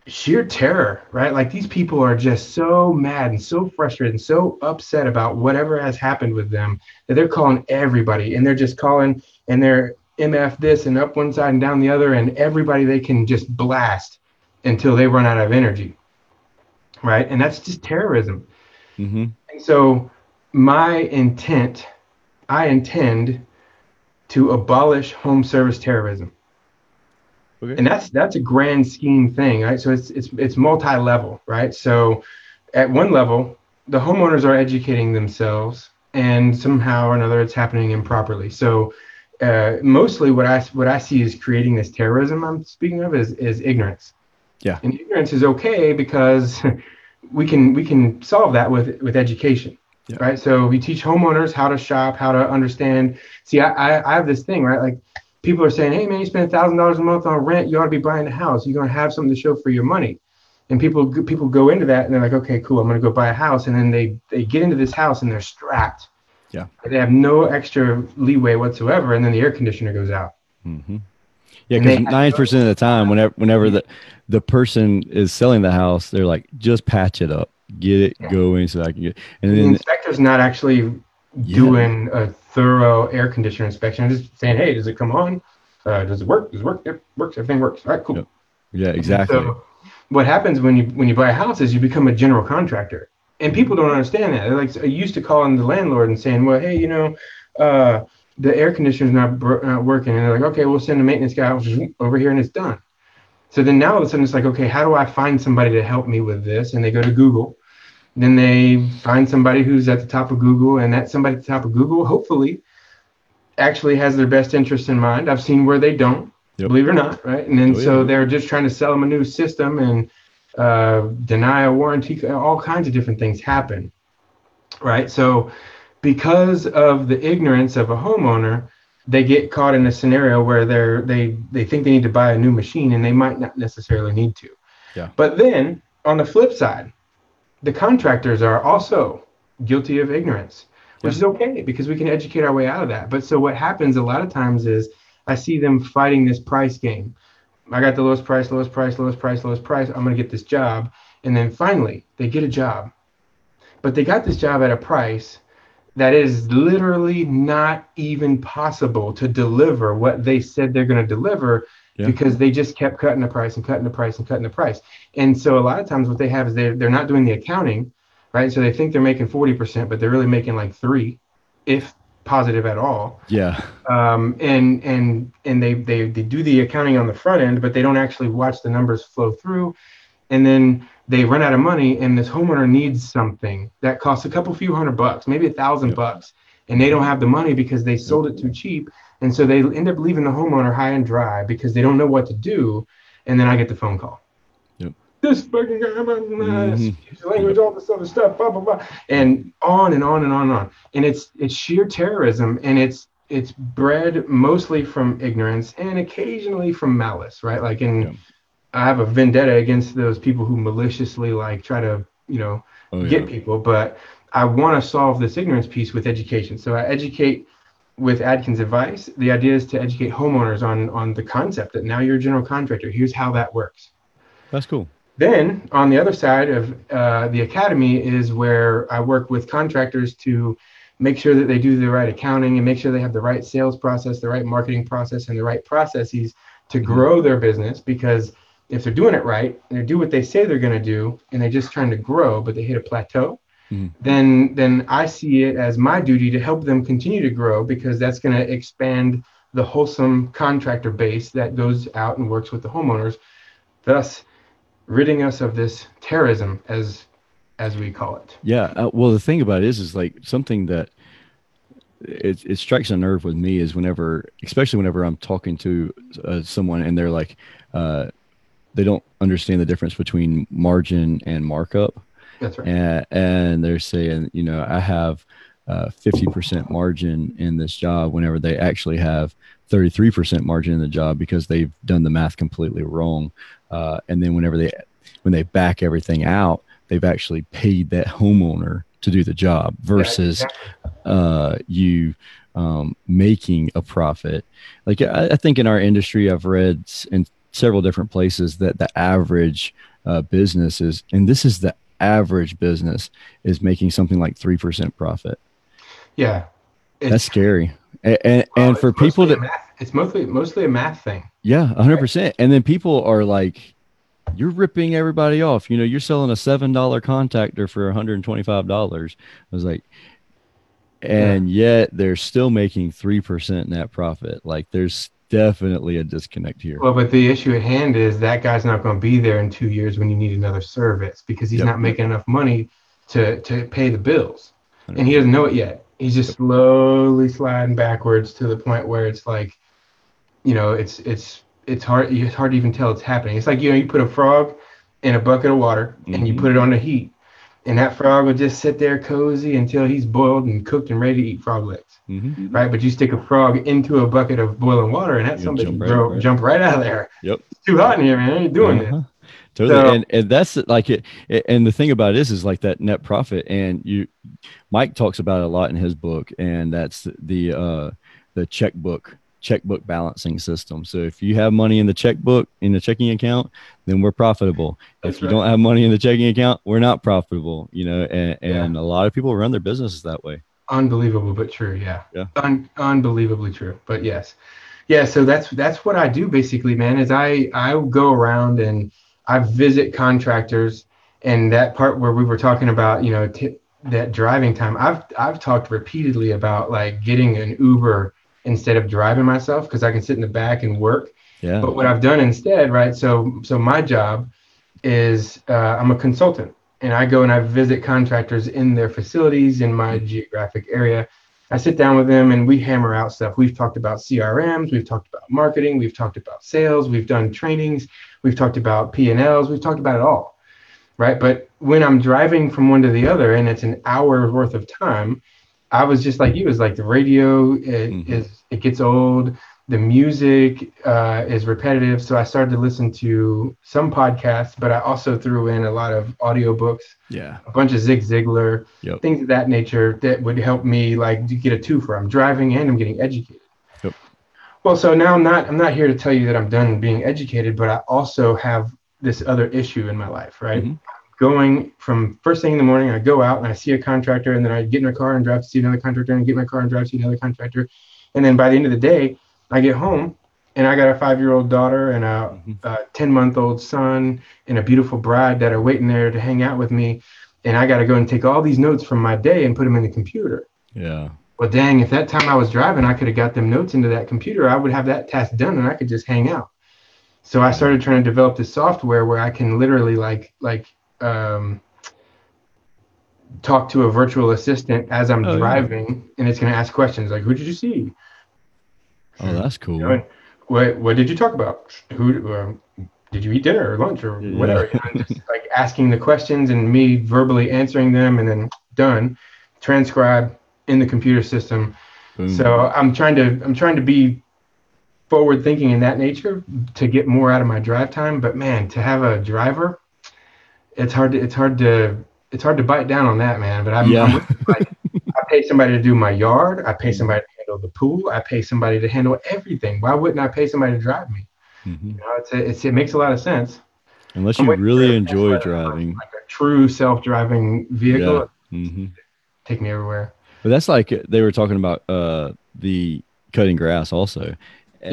sheer terror, right? Like these people are just so mad and so frustrated and so upset about whatever has happened with them that they're calling everybody and they're just calling and they're MF this and up one side and down the other and everybody they can just blast until they run out of energy. Right? And that's just terrorism. Mm-hmm. And so my intent, I intend to abolish home service terrorism. Okay. And that's that's a grand scheme thing, right? So it's it's it's multi-level, right? So at one level, the homeowners are educating themselves and somehow or another it's happening improperly. So uh, mostly what I what I see is creating this terrorism I'm speaking of is is ignorance. Yeah. And ignorance is okay because we can we can solve that with with education. Yeah. Right. So we teach homeowners how to shop, how to understand. See, I, I, I have this thing, right? Like people are saying, hey man, you spend a thousand dollars a month on rent, you ought to be buying a house. You're gonna have something to show for your money. And people people go into that and they're like, okay, cool, I'm gonna go buy a house. And then they they get into this house and they're strapped. Yeah. They have no extra leeway whatsoever, and then the air conditioner goes out. Mm-hmm. Yeah, because nine percent of the time, whenever whenever the the person is selling the house, they're like, just patch it up, get it Yeah. going, so I can get. And the then inspector's not actually Yeah. doing a thorough air conditioner inspection. I'm Just saying, hey, does it come on? Uh, does it work? Does it work? It works. Everything works. All right, cool. Yep. yeah, exactly. So what happens when you when you buy a house is you become a general contractor, and people don't understand that. They're like used to calling the landlord and saying, well, hey, you know, uh, the air conditioner's not bro- not working, and they're like, okay, we'll send a maintenance guy over here, and it's done. So then now all of a sudden it's like, okay, how do I find somebody to help me with this? And they go to Google. Then they find somebody who's at the top of Google, and that somebody at the top of Google, hopefully, actually has their best interest in mind. I've seen where they don't, Yep. believe it or not, right? And then Oh, so yeah. they're just trying to sell them a new system and uh, deny a warranty. All kinds of different things happen, right? So because of the ignorance of a homeowner, they get caught in a scenario where they're they they think they need to buy a new machine and they might not necessarily need to. Yeah. But then on the flip side, the contractors are also guilty of ignorance, which Yeah. is okay because we can educate our way out of that. But so what happens a lot of times is I see them fighting this price game. I got the lowest price, lowest price, lowest price, lowest price. I'm going to get this job. And then finally, they get a job. But they got this job at a price that is literally not even possible to deliver what they said they're going to deliver Yeah. because they just kept cutting the price and cutting the price and cutting the price. And so a lot of times what they have is they're, they're not doing the accounting, right? So they think they're making 40%, but they're really making like three, if positive at all yeah, um, and and and they, they they do the accounting on the front end, but they don't actually watch the numbers flow through, and then they run out of money, and this homeowner needs something that costs a couple few hundred bucks, maybe a thousand Yep. bucks, and they don't have the money because they sold it too cheap, and so they end up leaving the homeowner high and dry because they don't know what to do, and then I get the phone call. Yep. This fucking guy, Mhm. speaks language, all this other stuff, blah blah blah, and on and on and on and on, and it's it's sheer terrorism, and it's it's bred mostly from ignorance and occasionally from malice, right? Like in Yeah. I have a vendetta against those people who maliciously like try to, you know, oh, get people, but I want to solve this ignorance piece with education. So I educate with Adkins advice. The idea is to educate homeowners on on the concept that now you're a general contractor. Here's how that works. That's cool. Then on the other side of uh, the academy is where I work with contractors to make sure that they do the right accounting and make sure they have the right sales process, the right marketing process, and the right processes to grow their business. Because if they're doing it right and they do what they say they're going to do, and they're just trying to grow, but they hit a plateau, Mhm. then then I see it as my duty to help them continue to grow because that's going to expand the wholesome contractor base that goes out and works with the homeowners, thus ridding us of this terrorism as as we call it. Yeah. Uh, well, the thing about it is, is like something that it, it strikes a nerve with me is whenever, especially whenever I'm talking to uh, someone and they're like, uh, they don't understand the difference between margin and markup. That's right. And, and they're saying, you know, I have uh, 50% margin in this job whenever they actually have 33% margin in the job because they've done the math completely wrong. Uh, and then whenever they, when they back everything out, they've actually paid that homeowner to do the job versus Yeah, exactly. uh, you um, making a profit. Like I, I think in our industry, I've read in several different places that the average uh, business is, and this is the average business is making something like three percent profit. Yeah. That's scary. And and, well, and for people that math, it's mostly mostly a math thing. Yeah, hundred percent. And then people are like, "You're ripping everybody off." You know, you're selling a seven dollar contactor for one hundred and twenty five dollars. I was like, and yet they're still making three percent net profit. Like, there's definitely a disconnect here. Well, but the issue at hand is that guy's not going to be there in two years when you need another service because he's Yep. not making enough money to to pay the bills, and he doesn't know it yet. He's just slowly sliding backwards to the point where it's like, you know, it's it's it's hard it's hard to even tell it's happening. It's like you know you put a frog in a bucket of water and you Mhm. put it on the heat, and that frog will just sit there cozy until he's boiled and cooked and ready to eat frog legs Mhm. right? But you stick a frog into a bucket of boiling water, and that You'll somebody jump jump right- right, right. jump right out of there. Yep. It's too hot in here, man. You're doing Uh-huh. it. Totally. So- and, and that's like it. And the thing about it is, is like that net profit. And you, Mike talks about it a lot in his book, and that's the uh, the checkbook checkbook balancing system. So if you have money in the checkbook in the checking account, then we're profitable. That's if you right. don't have money in the checking account, we're not profitable. You know, and, and a lot of people run their businesses that way. Unbelievable, but true. Yeah. Yeah. Un- unbelievably true. But yes. Yeah. So that's that's what I do basically, man. Is I I go around and I visit contractors, and that part where we were talking about, you know, t- that driving time. I've I've talked repeatedly about like getting an Uber instead of driving myself because I can sit in the back and work. Yeah. But what I've done instead, right? So so my job is uh, I'm a consultant, and I go and I visit contractors in their facilities in my geographic area. I sit down with them and we hammer out stuff. We've talked about CRMs, we've talked about marketing, we've talked about sales, we've done trainings, we've talked about P and Ls, we've talked about it all, right? But when I'm driving from one to the other and it's an hour worth of time, I was just like you. It's like the radio it, Mhm. is it gets old the music uh, is repetitive so i started to listen to some podcasts but i also threw in a lot of audiobooks yeah. a bunch of zig ziglar Yep. things of that nature that would help me like get a two for i'm driving and i'm getting educated Yep. well so now i'm not i'm not here to tell you that i'm done being educated but i also have this other issue in my life right Mhm. Going from first thing in the morning i go out and i see a contractor and then i get in a car and drive to see another contractor and get in my car and drive to see another contractor. And then by the end of the day i get home and i got a five year old daughter and a Mhm. a 10 month old son and a beautiful bride that are waiting there to hang out with me. And i got to go and take all these notes from my day and put them in the computer. Yeah. well dang if that time i was driving i could have got them notes into that computer. I would have that task done and i could just hang out. So i started trying to develop this software where i can literally like like um, talk to a virtual assistant as i'm Oh, yeah. driving and it's going to ask questions like who did you see Oh, that's cool. you know, and what what did you talk about? Who um, did you eat dinner or lunch or Yeah. whatever? You know, just like asking the questions and me verbally answering them, and then done, transcribe in the computer system. Boom. So I'm trying to I'm trying to be forward thinking in that nature to get more out of my drive time. But man, to have a driver, it's hard to it's hard to it's hard to bite down on that, man. But I'm, Yeah. I'm like, I pay somebody to do my yard. I pay somebody to handle the pool. I pay somebody to handle everything. Why wouldn't I pay somebody to drive me? Mhm. You know, it's, a, it's it makes a lot of sense. Unless you really enjoy driving. like a true self-driving vehicle. hmm Take me everywhere. But that's like they were talking about uh, the cutting grass also.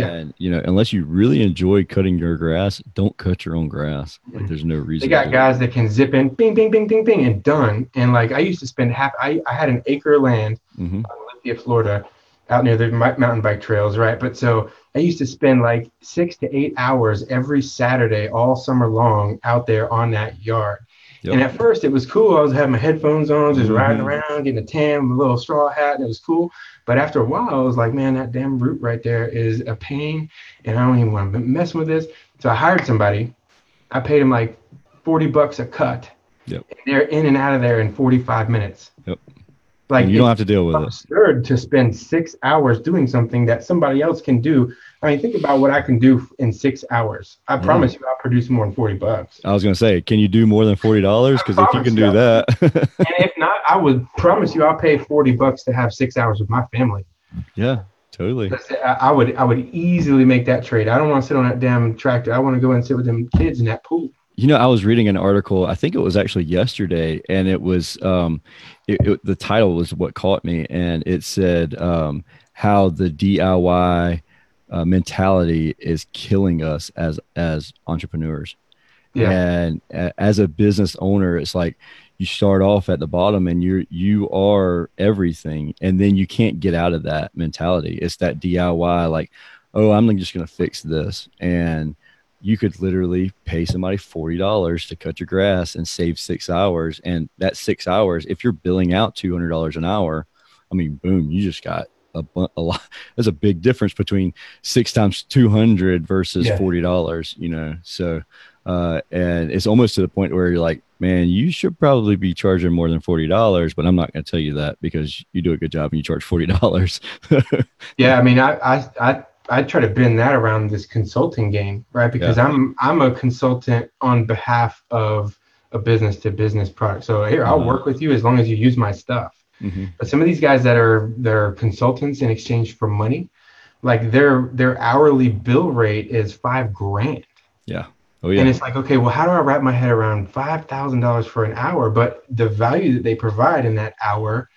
Yeah. And you know, unless you really enjoy cutting your grass, don't cut your own grass. Like there's no reason. They got guys that can zip in, bing, bing, bing, bing, bing, and done. And like I used to spend half. I, I had an acre of land Mhm. on Olympia, Florida. out near the mountain bike trails, right? But so I used to spend like six to eight hours every Saturday all summer long out there on that yard. Yep. And at first it was cool. I was having my headphones on, just riding Mhm. around, getting a tan with a little straw hat, and it was cool. But after a while, I was like, man, that damn root right there is a pain, and I don't even want to mess with this. So I hired somebody. I paid him like 40 bucks a cut. Yep. And they're in and out of there in 45 minutes. Yep. Like you don't have to deal with it. absurd to spend six hours doing something that somebody else can do. I mean, think about what I can do in six hours. I Yeah. promise you, I'll produce more than 40 bucks. I was gonna say, can you do more than forty dollars? Because if you can you. do that, and if not, I would promise you, I'll pay 40 bucks to have six hours with my family. yeah, totally. I I would, I would easily make that trade. I don't want to sit on that damn tractor. I want to go and sit with them kids in that pool. You know, I was reading an article. I think it was actually yesterday, and it was um, it, it, the title was what caught me, and it said um, how the DIY uh, mentality is killing us as as entrepreneurs. Yeah. And a- as a business owner, it's like you start off at the bottom and you're you are everything, and then you can't get out of that mentality. It's that DIY, like, oh, I'm just gonna fix this, and you could literally pay somebody forty dollars to cut your grass and save six hours. And that six hours, if you're billing out two hundred dollars an hour, I mean, boom, you just got a, a lot. There's a big difference between six times two hundred versus Yeah. forty dollars. You know, so uh, and it's almost to the point where you're like, man, you should probably be charging more than forty dollars, but I'm not going to tell you that because you do a good job and you charge forty dollars. Yeah, I mean, I, I, I, I try to bend that around this consulting game, right? Because I'm, I'm a consultant on behalf of a business to business product. So here, I'll Uh-huh. work with you as long as you use my stuff. Hmm But some of these guys that are they're consultants in exchange for money, like their their hourly bill rate is five grand. Yeah. Oh yeah, And it's like, okay, well, how do I wrap my head around five thousand dollars for an hour? But the value that they provide in that hour,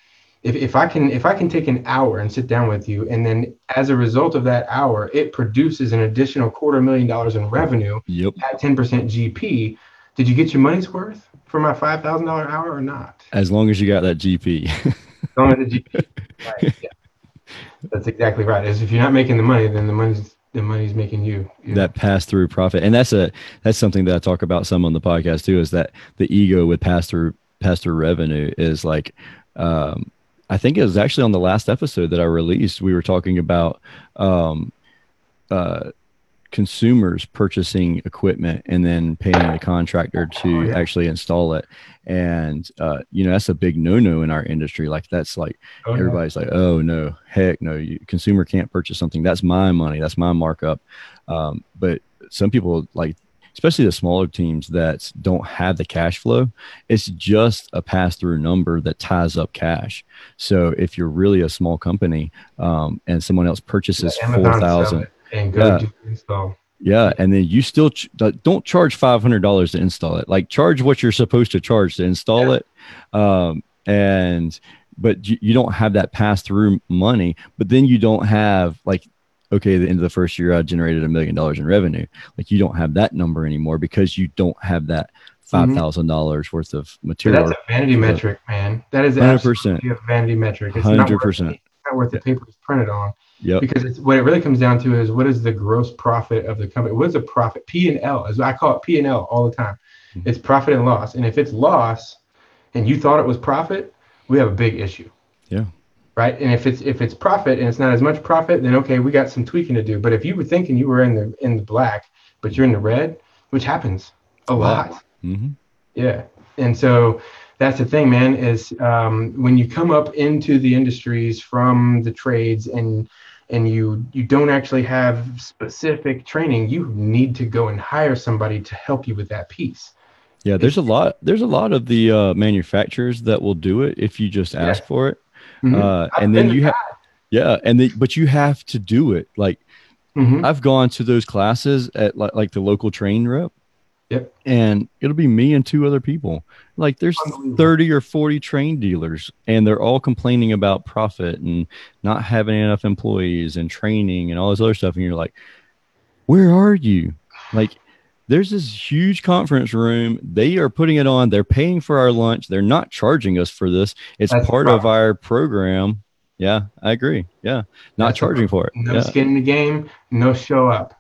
if, if I can if I can take an hour and sit down with you, and then as a result of that hour, it produces an additional quarter million dollars in revenue yep. at ten percent GP. Did you get your money's worth for my five thousand dollar hour or not? As long as you got that GP. As long as the GP, right? Yeah. That's exactly right. Is if you're not making the money, then the money's the money's making you. you know? that pass through profit and that's a that's something that i talk about some on the podcast too is that the ego with pass through pass through revenue is like um i think it was actually on the last episode that i released we were talking about um uh consumers purchasing equipment and then paying a contractor to Oh, yeah. actually install it. And uh you know that's a big no-no in our industry. Like that's like Oh, no. everybody's like oh no. Heck no. You consumer can't purchase something. That's my money. That's my markup. Um, but some people like especially the smaller teams that don't have the cash flow it's just a pass-through number that ties up cash. So if you're really a small company um, and someone else purchases sell 4000 it and go Yeah. do install. yeah, and then you still ch- don't charge five hundred dollars to install it. Like charge what you're supposed to charge to install Yeah. it, um, and but you, you don't have that pass through money. But then you don't have like okay, the end of the first year, I generated a million dollars in revenue. Like you don't have that number anymore because you don't have that five thousand dollars worth of material. Mm-hmm. that's a vanity metric, man. That is 100%. absolutely a vanity metric. It's not worth, 100%. it's not worth the paper it's printed on. Yep. Because it's what it really comes down to is what is the gross profit of the company? What is the profit? P and L, as I call it P and L all the time. Mhm. It's profit and loss. And if it's loss and you thought it was profit, we have a big issue. Yeah. Right. And if it's if it's profit and it's not as much profit, then okay, we got some tweaking to do. But if you were thinking you were in the in the black, but you're in the red, which happens a Wow. lot. hmm Yeah. And so that's the thing, man, is um, when you come up into the industries from the trades and and you you don't actually have specific training, you need to go and hire somebody to help you with that piece. Yeah, there's a lot. There's a lot of the uh, manufacturers that will do it if you just ask for it. Mhm. Uh, and then you have, yeah, and then but you have to do it. Like Mhm. I've gone to those classes at like, like the local Trane rep. Yep. And it'll be me and two other people. Like there's 30 or 40 Trane dealers and they're all complaining about profit and not having enough employees and training and all this other stuff. And you're like, where are you? Like there's this huge conference room. They are putting it on. They're paying for our lunch. They're not charging us for this. It's That's part of our program. Yeah, I agree. Yeah, not That's charging for it. No yeah. skin in the game, no show up.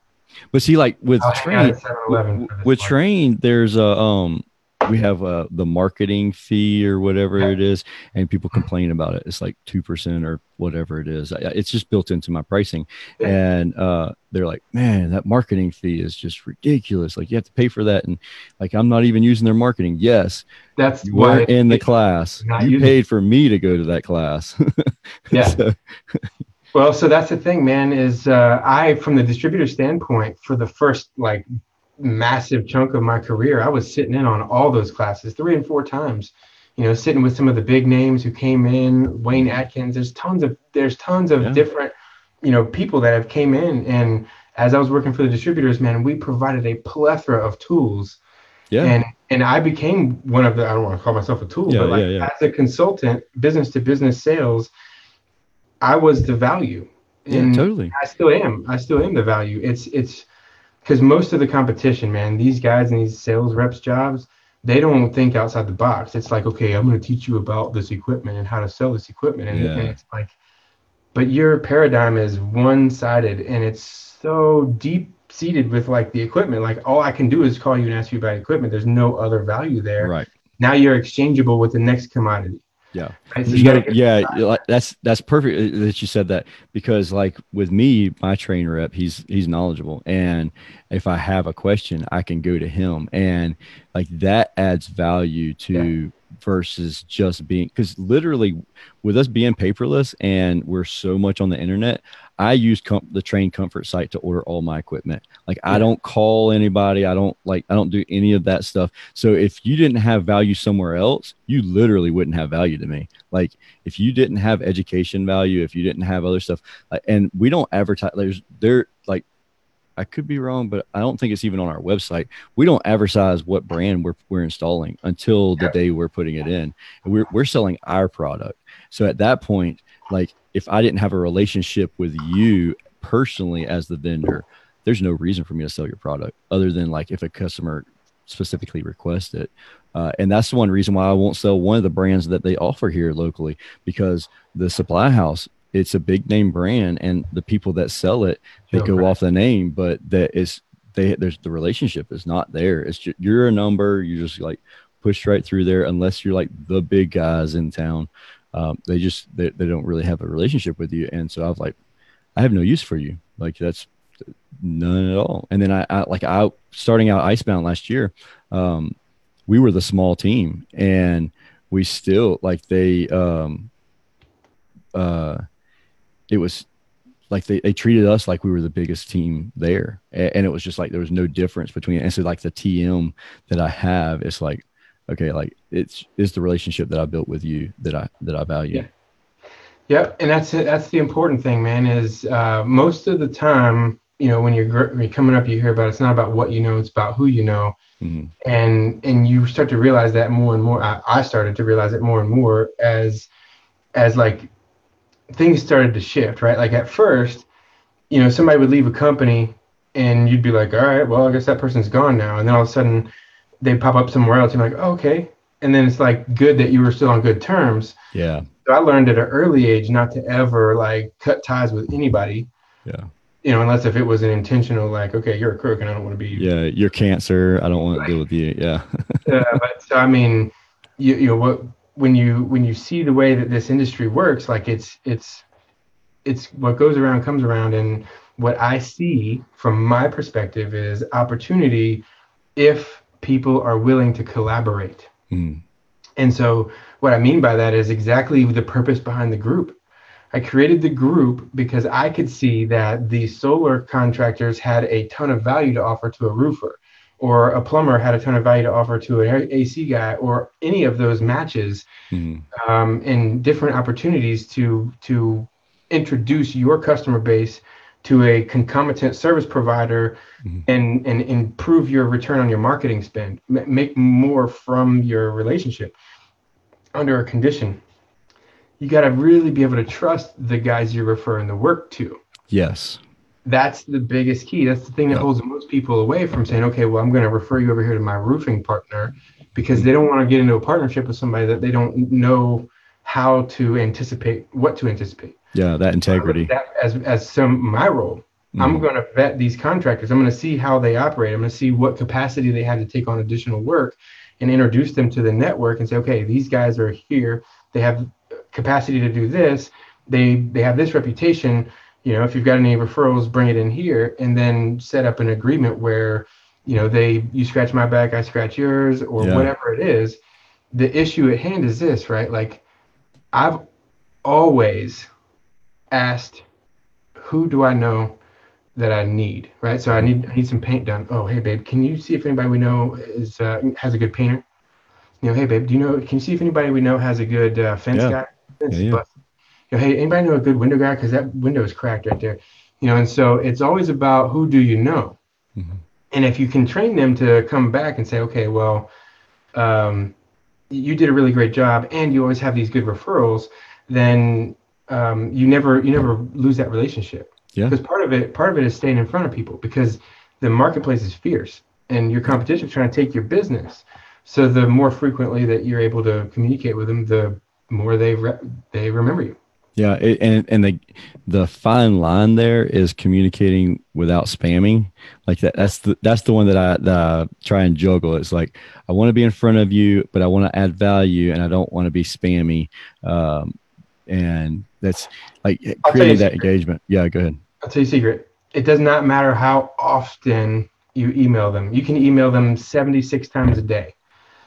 But see, like with I'll train, at 7-Eleven w- for this with Trane, there's a um, we have uh the marketing fee or whatever Yeah. it is, and people complain about it. It's like two percent or whatever it is. I- It's just built into my pricing, Yeah. and uh, they're like, man, that marketing fee is just ridiculous. Like you have to pay for that, and like I'm not even using their marketing. Yes, That's you were in the class. You paid for me to go to that class. Yeah. So, Well, so that's the thing, man. Is uh, I, from the distributor standpoint, for the first like massive chunk of my career, I was sitting in on all those classes three and four times. You know, sitting with some of the big names who came in, Wayne Atkins. There's tons of there's tons of Yeah. different, you know, people that have came in. And as I was working for the distributors, man, we provided a plethora of tools yeah. and and I became one of the I don't want to call myself a tool, Yeah, but like yeah, yeah. as a consultant, business to business sales, I was the value. yeah, totally. I still am. I still am the value. It's it's because most of the competition, man, these guys in these sales reps jobs, they don't think outside the box. It's like, okay, I'm going to teach you about this equipment and how to sell this equipment, and, Yeah. and it's like, but your paradigm is one sided, and it's so deep seated with like the equipment. Like all I can do is call you and ask you about equipment. There's no other value there. Right. Now you're exchangeable with the next commodity. Yeah. You gotta- yeah, like, that's that's perfect that you said that because like with me, my Trane rep, he's he's knowledgeable, and if I have a question, I can go to him, and like that adds value to versus just being because literally with us being paperless and we're so much on the internet. I use com- the Trane comfort site to order all my equipment. Like I don't call anybody. I don't like I don't do any of that stuff. So if you didn't have value somewhere else, you literally wouldn't have value to me. Like if you didn't have education value, if you didn't have other stuff, like, and we don't advertise. There's there like I could be wrong, but I don't think it's even on our website. We don't advertise what brand we're we're installing until the Yeah. day we're putting it in. And we're we're selling our product. So at that point, like if I didn't have a relationship with you personally as the vendor, there's no reason for me to sell your product other than like if a customer specifically requests it. Uh, and that's the one reason why I won't sell one of the brands that they offer here locally because the supply house, it's a big name brand and the people that sell it, they Sure, go right. off the name, but that is they there's the relationship is not there. It's just, you're a number, you just like push right through there unless you're like the big guys in town. Um, they just they, they don't really have a relationship with you. And so I was like, I have no use for you. Like that's none at all. And then I, I like I starting out Icebound last year, um, we were the small team and we still like they um uh it was like they, they treated us like we were the biggest team there A- and it was just like there was no difference between and so like the tm that i have it's like okay like it's is the relationship that i built with you that i that i value Yeah. Yep, and that's it. That's the important thing, man. Is uh, most of the time, you know, when you're, gr- when you're coming up, you hear about it's not about what you know, it's about who you know, Mhm. and and you start to realize that more and more. I, I started to realize it more and more as as like things started to shift, right? Like at first, you know, somebody would leave a company, and you'd be like, all right, well, I guess that person's gone now, and then all of a sudden, they pop up somewhere else. You're like, oh, okay, and then it's like good that you were still on good terms. yeah So I learned at an early age not to ever like cut ties with anybody, yeah you know, unless if it was an intentional like, okay, you're a crook and I don't want to be. yeah you're cancer i don't want to deal with you yeah Uh, but so I mean, you you know what when you when you see the way that this industry works, like it's it's it's what goes around comes around, and what I see from my perspective is opportunity if people are willing to collaborate. Mhm. And so, what I mean by that is exactly the purpose behind the group. I created the group because I could see that the solar contractors had a ton of value to offer to a roofer, or a plumber had a ton of value to offer to an AC guy, or any of those matches, Mhm. um, and different opportunities to to introduce your customer base to a concomitant service provider Mhm. and and improve your return on your marketing spend M- make more from your relationship under a condition you got to really be able to trust the guys you're referring the work to yes that's the biggest key that's the thing that Yep. holds most people away from saying okay well i'm going to refer you over here to my roofing partner because they don't want to get into a partnership with somebody that they don't know how to anticipate what to anticipate. Yeah, that integrity. That as as some my role. Mm. I'm going to vet these contractors. I'm going to see how they operate. I'm going to see what capacity they have to take on additional work and introduce them to the network and say, okay, these guys are here. They have capacity to do this. They they have this reputation. You know, if you've got any referrals, bring it in here, and then set up an agreement where, you know, they you scratch my back, I scratch yours, or yeah. whatever it is. The issue at hand is this, right? Like, I've always asked, who do I know that I need, right? So I need I need some paint done. Oh, hey babe, can you see if anybody we know is uh, has a good painter? You know, hey babe, do you know? Can you see if anybody we know has a good uh, fence yeah. guy? Fence yeah, yeah. You know, hey, anybody know a good window guy? Because that window is cracked right there. You know, and so it's always about who do you know, mm-hmm. and if you can train them to come back and say, okay, well, um, you did a really great job, and you always have these good referrals, then um, you never you never lose that relationship yeah. Because part of it, part of it is staying in front of people because the marketplace is fierce and your competition is trying to take your business. So the more frequently that you're able to communicate with them, the more they re- they remember you. Yeah, it, and and the the fine line there is communicating without spamming. Like that that's the that's the one that I, that I try and juggle. It's like I want to be in front of you, but I want to add value, and I don't want to be spammy. Um, and that's like creating that engagement. Yeah, go ahead. I'll tell you a secret. It does not matter how often you email them. You can email them 76 times a day.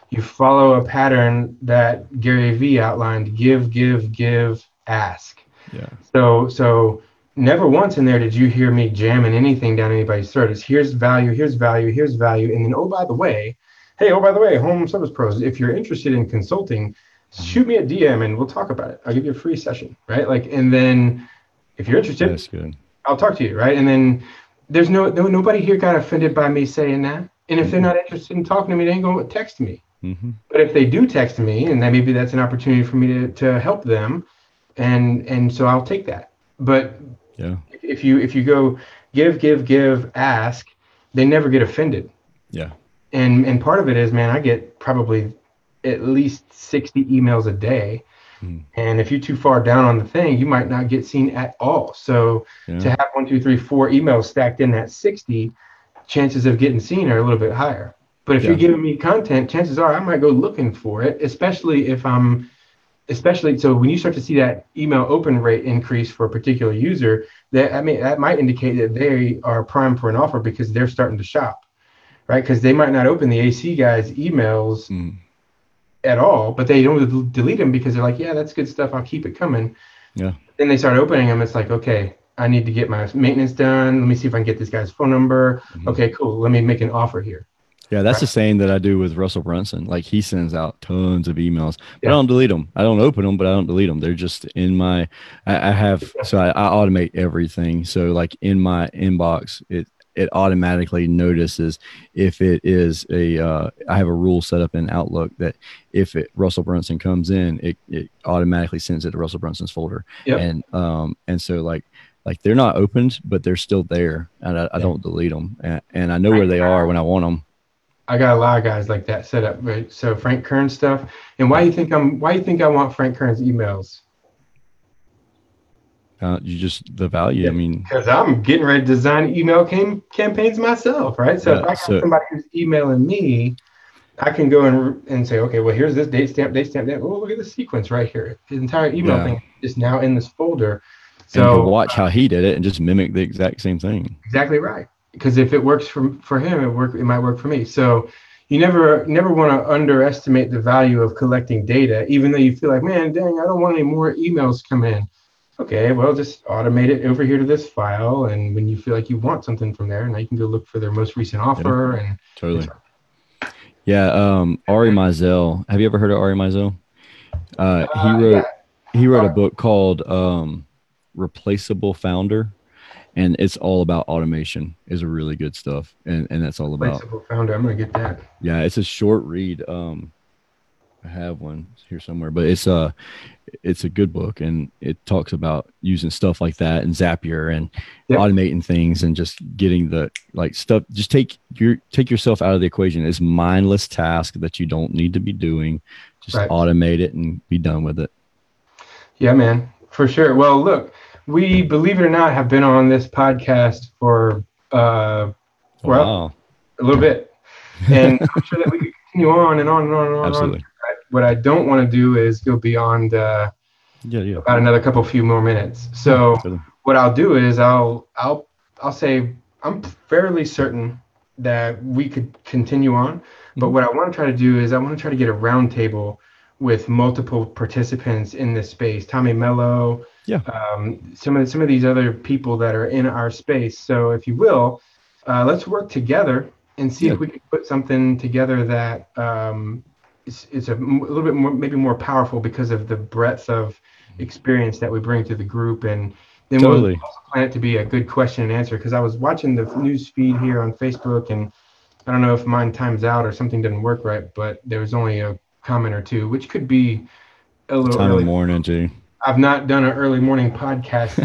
You follow a pattern that Gary Vee outlined: give, give, give, ask. Yeah. So so never once in there did you hear me jamming anything down anybody's throat. It's here's value, here's value, here's value, and then oh by the way, hey oh by the way, home service pros, if you're interested in consulting, shoot me a DM and we'll talk about it. I'll give you a free session, right? Like, and then if you're interested, that's good. I'll talk to you, right? And then there's no, no nobody here got offended by me saying that. And if they're not interested in talking to me, they ain't going to text me. Mm-hmm. But if they do text me, and then maybe that's an opportunity for me to, to help them, and and so I'll take that. But yeah, if you if you go give give give ask, they never get offended. Yeah. And and part of it is, man, I get probably at least sixty emails a day Mm. And if you're too far down on the thing, you might not get seen at all. So yeah. to have one, two, three, four emails stacked in that 60, chances of getting seen are a little bit higher. But if yeah. you're giving me content, chances are I might go looking for it, especially if I'm especially so when you start to see that email open rate increase for a particular user, that I mean that might indicate that they are prime for an offer because they're starting to shop. Right? Because they might not open the AC guy's emails mm at all, but they don't delete them because they're like, yeah, that's good stuff. I'll keep it coming. Yeah. Then they start opening them. It's like, okay, I need to get my maintenance done. Let me see if I can get this guy's phone number. Mm-hmm. Okay, cool. Let me make an offer here. Yeah, that's right. the same that I do with Russell Brunson. Like he sends out tons of emails, but yeah. I don't delete them. I don't open them, but I don't delete them. They're just in my. I, I have so I, I, automate everything. So like in my inbox, it it automatically notices if it is a. Uh, I have a rule set up in Outlook that if it, Russell Brunson comes in, it, it automatically sends it to Russell Brunson's folder. Yep. And um and so like like they're not opened, but they're still there, and I, I don't delete them, and, and I know where they are when I want them. I got a lot of guys like that set up. Right? So Frank Kern stuff. And why do you think I'm? Why do you think I want Frank Kern's emails? Uh, you just the value. Yeah, I mean, because I'm getting ready to design email cam- campaigns myself, right? So yeah, if I got so, somebody who's emailing me, I can go and and say, okay, well, here's this date stamp, date stamp. date. Oh, look at the sequence right here. The entire email yeah. thing is now in this folder. So watch how he did it and just mimic the exact same thing. Exactly right. Because if it works for for him, it work. It might work for me. So you never never want to underestimate the value of collecting data, even though you feel like, man, dang, I don't want any more emails come in okay, well, just automate it over here to this file. And when you feel like you want something from there, now you can go look for their most recent offer. Yeah, and totally. Yeah. Um, Ari Meisel. Have you ever heard of Ari Meisel? Uh, he uh, wrote, yeah. he wrote a book called, um, replaceable founder and it's all about automation. Is a really good stuff. And and that's all about founder i'm gonna get that. Yeah it's a short read. Um i have one here somewhere but it's uh it's a good book. And it talks about using stuff like that and Zapier and yep. automating things and just getting the like stuff just take your take yourself out of the equation. It's mindless task that you don't need to be doing. Just right. automate it and be done with it. Yeah, man, for sure. Well, look, we believe it or not have been on this podcast for uh, well, wow. a little bit, and I'm sure that we could continue on and on and on and on. Absolutely. On. What I don't want to do is go beyond uh, yeah, yeah. about another couple few more minutes. So Absolutely. what I'll do is I'll I'll I'll say I'm fairly certain that we could continue on, but mm-hmm. what I want to try to do is I want to try to get a roundtable with multiple participants in this space. Tommy Mello, yeah, um, some of some of these other people that are in our space. So if you will, uh, let's work together and see yeah. if we can put something together that um, is, is a, m- a little bit more, maybe more powerful because of the breadth of experience that we bring to the group and then totally. we'll also plan it to be a good question and answer because I was watching the news feed here on Facebook and I don't know if mine times out or something didn't work right, but there was only a comment or two, which could be a little time early. of morning too. I've not done an early morning podcast,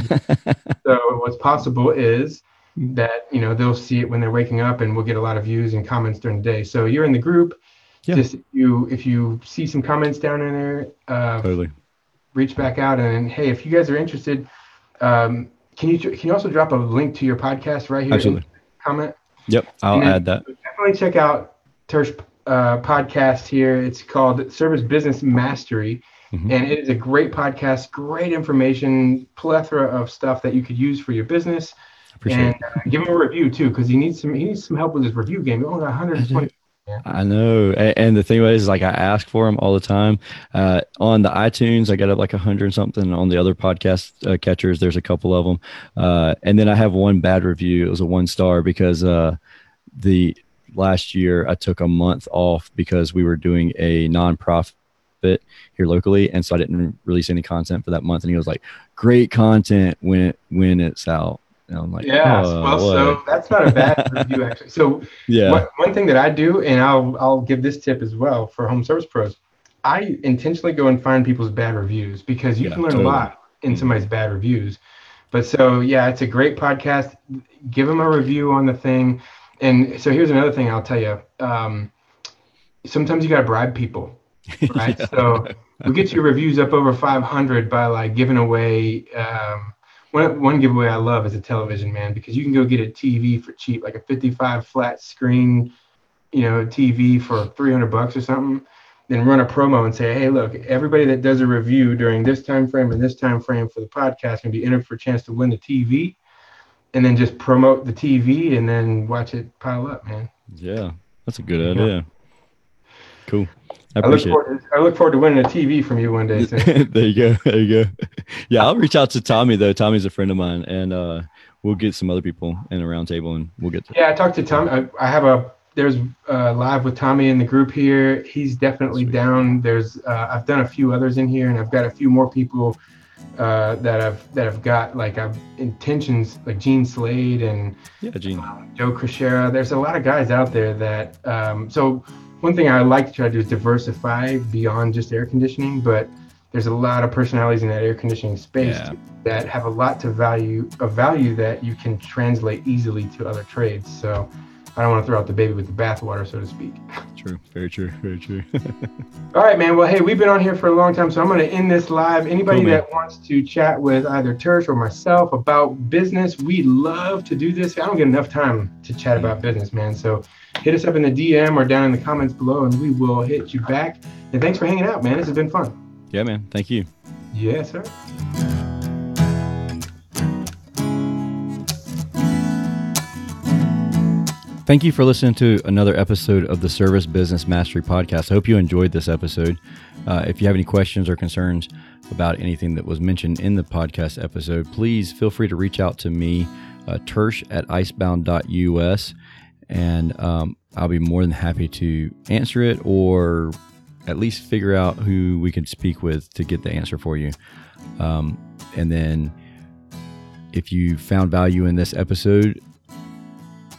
so what's possible is that you know they'll see it when they're waking up, and we'll get a lot of views and comments during the day. So you're in the group. Yeah. Just if you if you see some comments down in there, uh, totally. Reach back out and hey, if you guys are interested, um, can you can you also drop a link to your podcast right here? Absolutely. comment. Yep, I'll add that. Definitely check out Tersh uh, podcast here. It's called Service Business Mastery. Mm-hmm. And it is a great podcast, great information, plethora of stuff that you could use for your business. Appreciate and uh, give him a review too, because he needs some he needs some help with his review game. He only got 120 I know, and, the thing is, like I ask for them all the time. Uh, on the iTunes, I got up like a hundred something. On the other podcast uh, catchers, there's a couple of them, uh, and then I have one bad review. It was a one star because uh, the last year I took a month off because we were doing a nonprofit here locally, and so I didn't release any content for that month. And he was like, "Great content when when it's out." And I'm like, yeah, oh, well, what? so that's not a bad review actually. So yeah, one, one thing that I do, and I'll I'll give this tip as well for home service pros. I intentionally go and find people's bad reviews because you yeah, can learn totally. a lot in mm-hmm. somebody's bad reviews. But so yeah, it's a great podcast. Give them a review on the thing. And so here's another thing I'll tell you. Um, sometimes you got to bribe people, right? yeah. So we get your reviews up over 500 by like giving away. Um, one, one giveaway I love is a television, man, because you can go get a TV for cheap, like a 55 flat screen, you know, TV for 300 bucks or something. Then run a promo and say, hey, look, everybody that does a review during this time frame and this time frame for the podcast can be entered for a chance to win the TV and then just promote the TV and then watch it pile up, man. Yeah, that's a good idea. Yeah. Cool. I, I look forward. To, I look forward to winning a TV from you one day. there you go. There you go. Yeah, I'll reach out to Tommy though. Tommy's a friend of mine, and uh, we'll get some other people in a roundtable, and we'll get. To- yeah, I talked to Tommy. I, I have a there's uh, live with Tommy in the group here. He's definitely Sweet. down. There's uh, I've done a few others in here, and I've got a few more people uh, that have that I've got like I've intentions like Gene Slade and yeah, Gene. Um, Joe Crisara. There's a lot of guys out there that um, so one thing I like to try to do is diversify beyond just air conditioning, but there's a lot of personalities in that air conditioning space yeah. that have a lot to value a value that you can translate easily to other trades. So I don't want to throw out the baby with the bathwater, so to speak. True. Very true. Very true. All right, man. Well, hey, we've been on here for a long time, so I'm going to end this live. Anybody cool, that wants to chat with either Tersh or myself about business, we love to do this. I don't get enough time to chat mm. about business, man. So hit us up in the DM or down in the comments below, and we will hit you back. And thanks for hanging out, man. This has been fun. Yeah, man. Thank you. Yes, sir. Thank you for listening to another episode of the Service Business Mastery Podcast. I hope you enjoyed this episode. Uh, if you have any questions or concerns about anything that was mentioned in the podcast episode, please feel free to reach out to me, uh, Tersh at icebound.us, and um, I'll be more than happy to answer it or at least figure out who we can speak with to get the answer for you. Um, and then if you found value in this episode,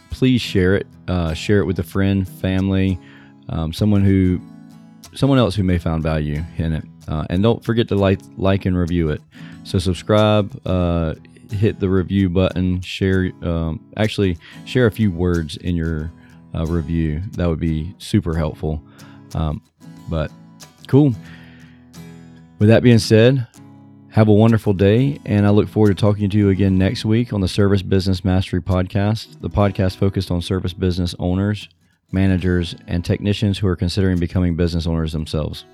please share it. Uh, share it with a friend, family, um, someone who, someone else who may found value in it. Uh, and don't forget to like, like and review it. So subscribe, uh, hit the review button, share. Um, actually, share a few words in your uh, review. That would be super helpful. Um, but cool. With that being said, Have a wonderful day, and I look forward to talking to you again next week on the Service Business Mastery Podcast, the podcast focused on service business owners, managers, and technicians who are considering becoming business owners themselves.